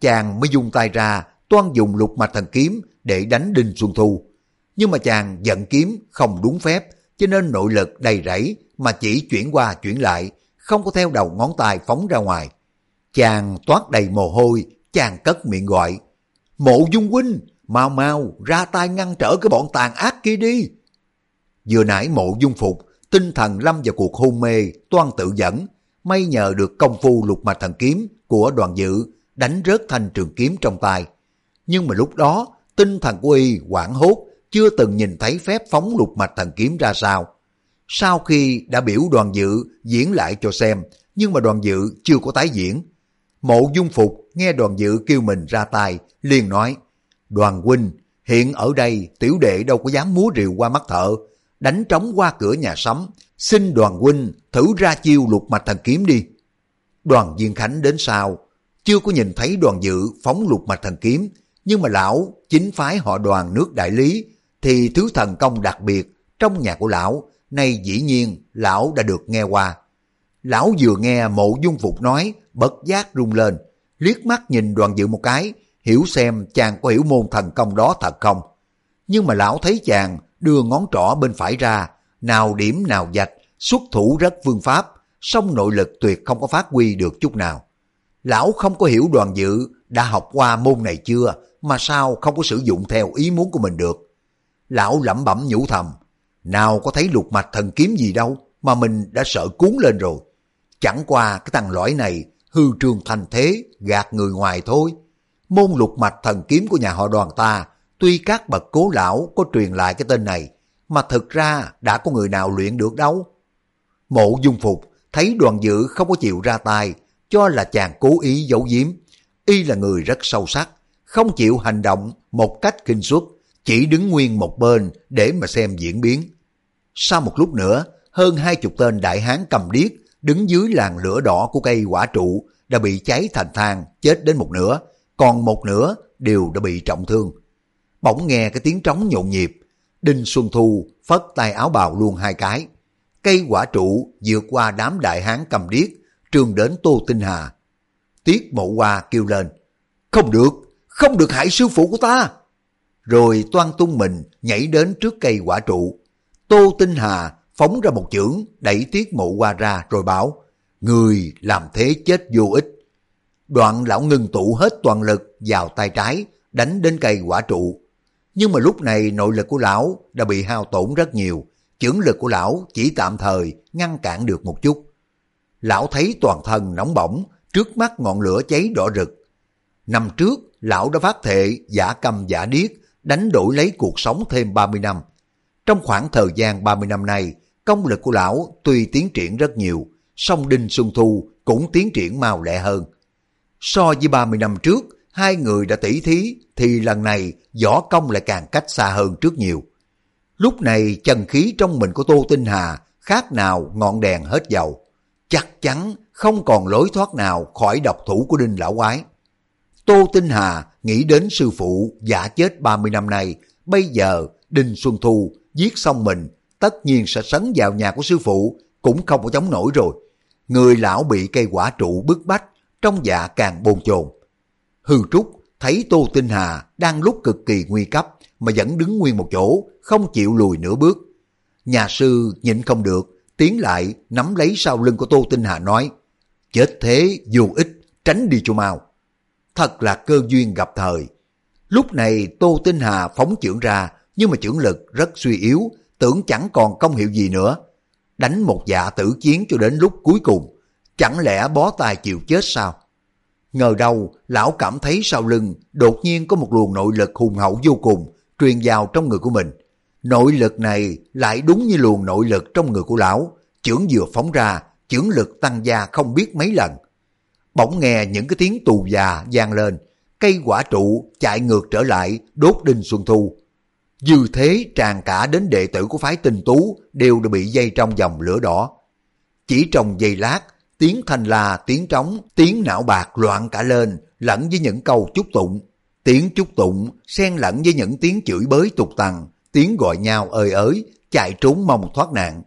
Chàng mới dùng tay ra, toan dùng lục mạch thần kiếm để đánh Đinh Xuân Thu. Nhưng mà chàng giận kiếm không đúng phép, cho nên nội lực đầy rẫy mà chỉ chuyển qua chuyển lại, không có theo đầu ngón tay phóng ra ngoài. Chàng toát đầy mồ hôi, chàng cất miệng gọi. Mộ dung huynh, mau mau ra tay ngăn trở cái bọn tàn ác kia đi. Vừa nãy mộ dung phục, tinh thần lâm vào cuộc hôn mê, toan tự dẫn, may nhờ được công phu lục mạch thần kiếm của đoàn dự đánh rớt thanh trường kiếm trong tay. Nhưng mà lúc đó, tinh thần của y quảng hốt, chưa từng nhìn thấy phép phóng lục mạch thần kiếm ra sao. Sau khi đã biểu đoàn dự diễn lại cho xem, nhưng mà đoàn dự chưa có tái diễn. Mộ dung phục nghe đoàn dự kêu mình ra tay, liền nói, đoàn huynh, hiện ở đây tiểu đệ đâu có dám múa rìu qua mắt thợ, đánh trống qua cửa nhà sắm, xin đoàn huynh thử ra chiêu lục mạch thần kiếm đi. Đoàn Diên Khánh đến sau, chưa có nhìn thấy đoàn dự phóng lục mạch thần kiếm, nhưng mà lão chính phái họ đoàn nước đại lý thì thứ thần công đặc biệt trong nhà của lão, nay dĩ nhiên lão đã được nghe qua. Lão vừa nghe mộ dung phục nói, bất giác rung lên, liếc mắt nhìn đoàn dự một cái, hiểu xem chàng có hiểu môn thần công đó thật không. Nhưng mà lão thấy chàng đưa ngón trỏ bên phải ra, nào điểm nào dạch, xuất thủ rất phương pháp, song nội lực tuyệt không có phát huy được chút nào. Lão không có hiểu đoàn dự đã học qua môn này chưa, mà sao không có sử dụng theo ý muốn của mình được. Lão lẩm bẩm nhủ thầm, nào có thấy lục mạch thần kiếm gì đâu mà mình đã sợ cuốn lên rồi. Chẳng qua cái thằng lõi này hư trường thành thế gạt người ngoài thôi. Môn lục mạch thần kiếm của nhà họ đoàn ta tuy các bậc cố lão có truyền lại cái tên này mà thực ra đã có người nào luyện được đâu. Mộ dung phục thấy đoàn dự không có chịu ra tay cho là chàng cố ý giấu giếm. Y là người rất sâu sắc, không chịu hành động một cách kinh suất chỉ đứng nguyên một bên để mà xem diễn biến. Sau một lúc nữa, hơn hai chục tên đại hán cầm điếc đứng dưới làn lửa đỏ của cây quả trụ đã bị cháy thành than chết đến một nửa, còn một nửa đều đã bị trọng thương. Bỗng nghe cái tiếng trống nhộn nhịp, Đinh Xuân Thu phất tay áo bào luôn hai cái. Cây quả trụ vượt qua đám đại hán cầm điếc, trường đến Tô Tinh Hà. Tiết mộ hoa kêu lên, không được, không được hại sư phụ của ta rồi toan tung mình nhảy đến trước cây quả trụ. Tô Tinh Hà phóng ra một chưởng đẩy tiết mộ qua ra rồi bảo, người làm thế chết vô ích. Đoạn lão ngưng tụ hết toàn lực vào tay trái, đánh đến cây quả trụ. Nhưng mà lúc này nội lực của lão đã bị hao tổn rất nhiều, chưởng lực của lão chỉ tạm thời ngăn cản được một chút. Lão thấy toàn thân nóng bỏng, trước mắt ngọn lửa cháy đỏ rực. Năm trước, lão đã phát thệ giả cầm giả điếc đánh đổi lấy cuộc sống thêm 30 năm. Trong khoảng thời gian 30 năm này, công lực của lão tuy tiến triển rất nhiều, song Đinh Xuân Thu cũng tiến triển mau lẹ hơn. So với 30 năm trước, hai người đã tỷ thí, thì lần này võ công lại càng cách xa hơn trước nhiều. Lúc này chân khí trong mình của Tô Tinh Hà khác nào ngọn đèn hết dầu. Chắc chắn không còn lối thoát nào khỏi độc thủ của Đinh Lão Quái. Tô Tinh Hà nghĩ đến sư phụ giả chết 30 năm nay, bây giờ Đinh Xuân Thu giết xong mình, tất nhiên sẽ sấn vào nhà của sư phụ, cũng không có chống nổi rồi. Người lão bị cây quả trụ bức bách, trong dạ càng bồn chồn. Hư Trúc thấy Tô Tinh Hà đang lúc cực kỳ nguy cấp mà vẫn đứng nguyên một chỗ, không chịu lùi nửa bước. Nhà sư nhịn không được, tiến lại nắm lấy sau lưng của Tô Tinh Hà nói, chết thế vô ích, tránh đi cho mau. Thật là cơ duyên gặp thời. Lúc này Tô Tinh Hà phóng trưởng ra, nhưng mà trưởng lực rất suy yếu, tưởng chẳng còn công hiệu gì nữa. Đánh một dạ tử chiến cho đến lúc cuối cùng, chẳng lẽ bó tay chịu chết sao? Ngờ đâu, lão cảm thấy sau lưng đột nhiên có một luồng nội lực hùng hậu vô cùng truyền vào trong người của mình. Nội lực này lại đúng như luồng nội lực trong người của lão, chưởng vừa phóng ra, chưởng lực tăng gia không biết mấy lần. Bỗng nghe những cái tiếng tù già vang lên, cây quả trụ chạy ngược trở lại đốt đinh Xuân Thu. Dư thế tràn cả đến đệ tử của phái tinh tú đều đã bị dây trong dòng lửa đỏ. Chỉ trong giây lát, tiếng thanh la, tiếng trống, tiếng não bạc loạn cả lên, lẫn với những câu chúc tụng. Tiếng chúc tụng xen lẫn với những tiếng chửi bới tục tằng, tiếng gọi nhau ơi ới, chạy trốn mong thoát nạn.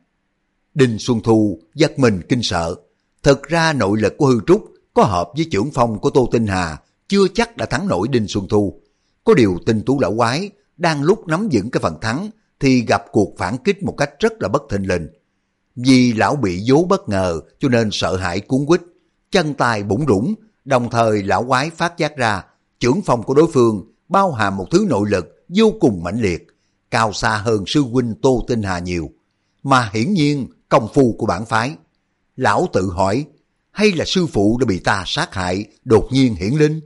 Đinh Xuân Thu giật mình kinh sợ. Thật ra nội lực của hư trúc có hợp với trưởng phong của Tô Tinh Hà, chưa chắc đã thắng nổi Đinh Xuân Thu. Có điều tinh tú lão quái, đang lúc nắm vững cái phần thắng, thì gặp cuộc phản kích một cách rất là bất thình lình. Vì lão bị dố bất ngờ cho nên sợ hãi cuốn quýt, chân tay bủng rủng, đồng thời lão quái phát giác ra trưởng phong của đối phương bao hàm một thứ nội lực vô cùng mãnh liệt, cao xa hơn sư huynh Tô Tinh Hà nhiều, mà hiển nhiên công phu của bản phái. Lão tự hỏi, hay là sư phụ đã bị ta sát hại, đột nhiên hiển linh?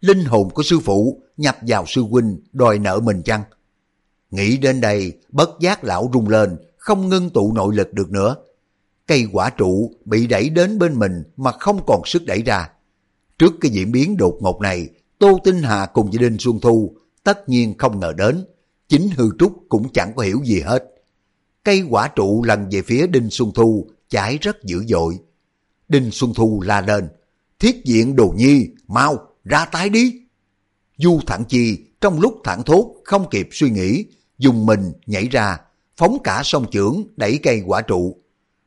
Linh hồn của sư phụ nhập vào sư huynh đòi nợ mình chăng? Nghĩ đến đây, bất giác lão rung lên, không ngưng tụ nội lực được nữa. Cây quả trụ bị đẩy đến bên mình mà không còn sức đẩy ra. Trước cái diễn biến đột ngột này, Tô Tinh Hà cùng với Đinh Xuân Thu tất nhiên không ngờ đến. Chính hư trúc cũng chẳng có hiểu gì hết. Cây quả trụ lần về phía Đinh Xuân Thu cháy rất dữ dội. Đinh Xuân Thu la lên. Thiết diện đồ nhi, mau, ra tái đi. Du thẳng chi trong lúc thẳng thốt không kịp suy nghĩ, dùng mình nhảy ra, phóng cả sông trưởng đẩy cây quả trụ.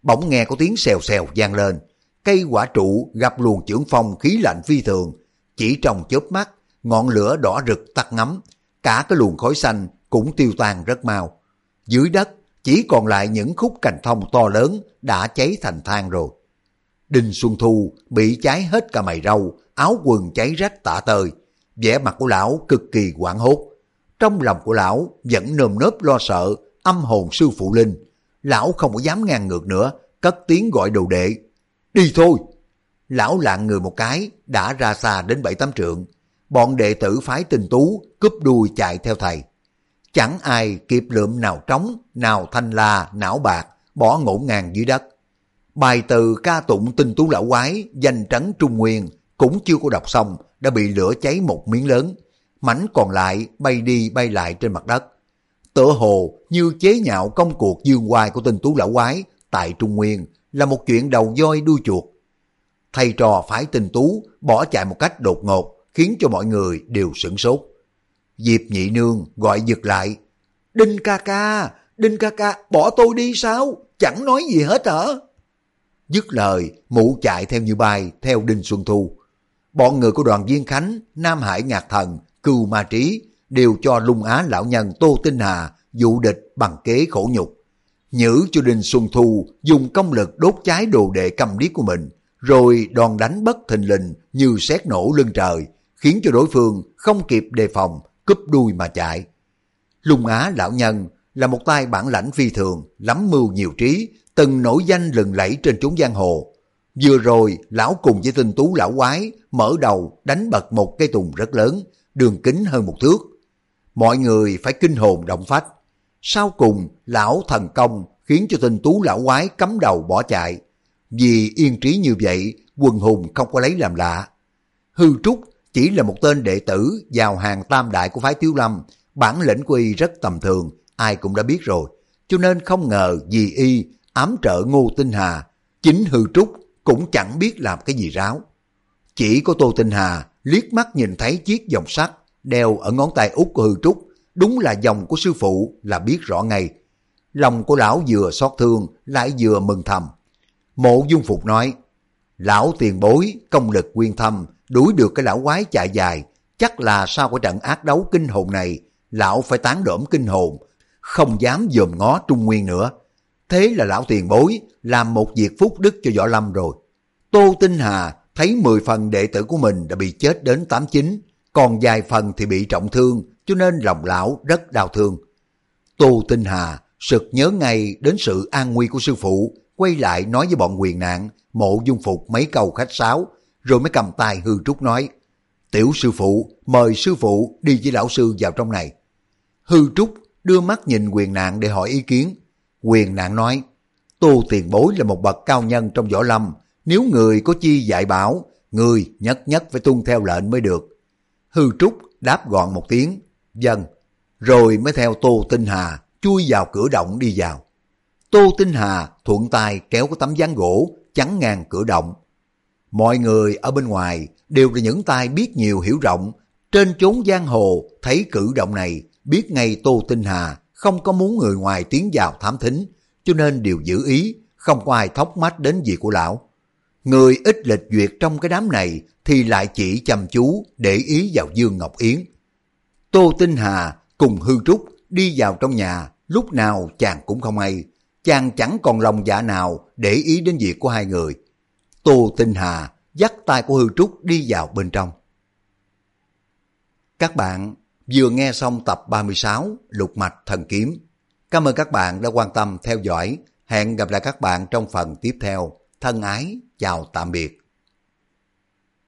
Bỗng nghe có tiếng xèo xèo vang lên, cây quả trụ gặp luồng trưởng phong khí lạnh phi thường, chỉ trong chớp mắt, ngọn lửa đỏ rực tắt ngấm cả cái luồng khói xanh cũng tiêu tan rất mau. Dưới đất chỉ còn lại những khúc cành thông to lớn đã cháy thành than rồi. Đinh Xuân Thu bị cháy hết cả mày râu, áo quần cháy rách tả tơi. vẻ mặt của lão cực kỳ hoảng hốt. Trong lòng của lão vẫn nơm nớp lo sợ, âm hồn sư phụ linh. Lão không có dám ngang ngược nữa, cất tiếng gọi đồ đệ. Đi thôi! Lão lạng người một cái, đã ra xa đến bảy tám trượng. Bọn đệ tử phái tình tú, cúp đuôi chạy theo thầy. Chẳng ai kịp lượm nào trống, nào thanh la, não bạc, bỏ ngổn ngang dưới đất. Bài từ ca tụng tinh tú lão quái, danh trấn Trung Nguyên, cũng chưa có đọc xong, đã bị lửa cháy một miếng lớn. Mảnh còn lại bay đi bay lại trên mặt đất. Tựa hồ như chế nhạo công cuộc dương hoài của tên tú lão quái tại Trung Nguyên là một chuyện đầu voi đuôi chuột. Thầy trò phái tinh tú bỏ chạy một cách đột ngột khiến cho mọi người đều sửng sốt. Diệp nhị nương gọi giật lại. Đinh ca ca, Đinh ca ca, bỏ tôi đi sao? Chẳng nói gì hết hả? Dứt lời, mụ chạy theo như bay theo Đinh Xuân Thu. Bọn người của đoàn Viên Khánh, Nam Hải Ngạc Thần, Cừu Ma Trí đều cho lung á lão nhân Tô Tinh Hà dụ địch bằng kế khổ nhục. Nhữ cho Đinh Xuân Thu dùng công lực đốt cháy đồ đệ cầm điếc của mình, rồi đòn đánh bất thình lình như xét nổ lưng trời, khiến cho đối phương không kịp đề phòng, cúp đuôi mà chạy. Lung Á lão nhân là một tay bản lãnh phi thường, lắm mưu nhiều trí, từng nổi danh lừng lẫy trên chốn giang hồ. Vừa rồi, lão cùng với tinh tú lão quái mở đầu đánh bật một cây tùng rất lớn, đường kính hơn một thước. Mọi người phải kinh hồn động phách. Sau cùng, lão thần công khiến cho tinh tú lão quái cắm đầu bỏ chạy. Vì yên trí như vậy, quần hùng không có lấy làm lạ. Hư Trúc chỉ là một tên đệ tử vào hàng tam đại của phái Tiếu Lâm, bản lĩnh của y rất tầm thường, ai cũng đã biết rồi. Cho nên không ngờ vì y ám trợ Ngô Tinh Hà, chính hư trúc cũng chẳng biết làm cái gì ráo. Chỉ có Tô Tinh Hà liếc mắt nhìn thấy chiếc vòng sắt đeo ở ngón tay út của hư trúc, đúng là dòng của sư phụ là biết rõ ngay. Lòng của lão vừa xót thương lại vừa mừng thầm. Mộ Dung Phục nói, lão tiền bối, công lực quyên thâm, đuổi được cái lão quái chạy dài, chắc là sau cái trận ác đấu kinh hồn này, lão phải tán đỡm kinh hồn, không dám dòm ngó Trung Nguyên nữa. Thế là lão tiền bối làm một việc phúc đức cho Võ Lâm rồi. Tô Tinh Hà thấy 10 phần đệ tử của mình đã bị chết đến 89, còn vài phần thì bị trọng thương, cho nên lòng lão rất đau thương. Tô Tinh Hà sực nhớ ngay đến sự an nguy của sư phụ, quay lại nói với bọn quyền nạn, mộ dung phục mấy câu khách sáo, rồi mới cầm tay hư trúc nói, Tiểu sư phụ, mời sư phụ đi với lão sư vào trong này. Hư trúc đưa mắt nhìn quyền nạn để hỏi ý kiến. Quyền nạn nói, Tô tiền bối là một bậc cao nhân trong võ lâm, nếu người có chi dạy bảo, người nhất nhất phải tuân theo lệnh mới được. Hư trúc đáp gọn một tiếng, dân, rồi mới theo Tô Tinh Hà chui vào cửa động đi vào. Tô Tinh Hà thuận tay kéo cái tấm ván gỗ chắn ngang cửa động. Mọi người ở bên ngoài đều là những tay biết nhiều hiểu rộng. Trên chốn giang hồ thấy cử động này biết ngay Tô Tinh Hà không có muốn người ngoài tiến vào thám thính cho nên đều giữ ý không có ai thóc mắt đến gì của lão. Người ít lịch duyệt trong cái đám này thì lại chỉ chăm chú để ý vào Dương Ngọc Yến. Tô Tinh Hà cùng Hư Trúc đi vào trong nhà, lúc nào chàng cũng không hay. Chàng chẳng còn lòng dạ nào để ý đến việc của hai người. Tô Tinh Hà dắt tay của Hư Trúc đi vào bên trong. Các bạn vừa nghe xong tập 36 Lục Mạch Thần Kiếm. Cảm ơn các bạn đã quan tâm theo dõi. Hẹn gặp lại các bạn trong phần tiếp theo. Thân ái, chào tạm biệt.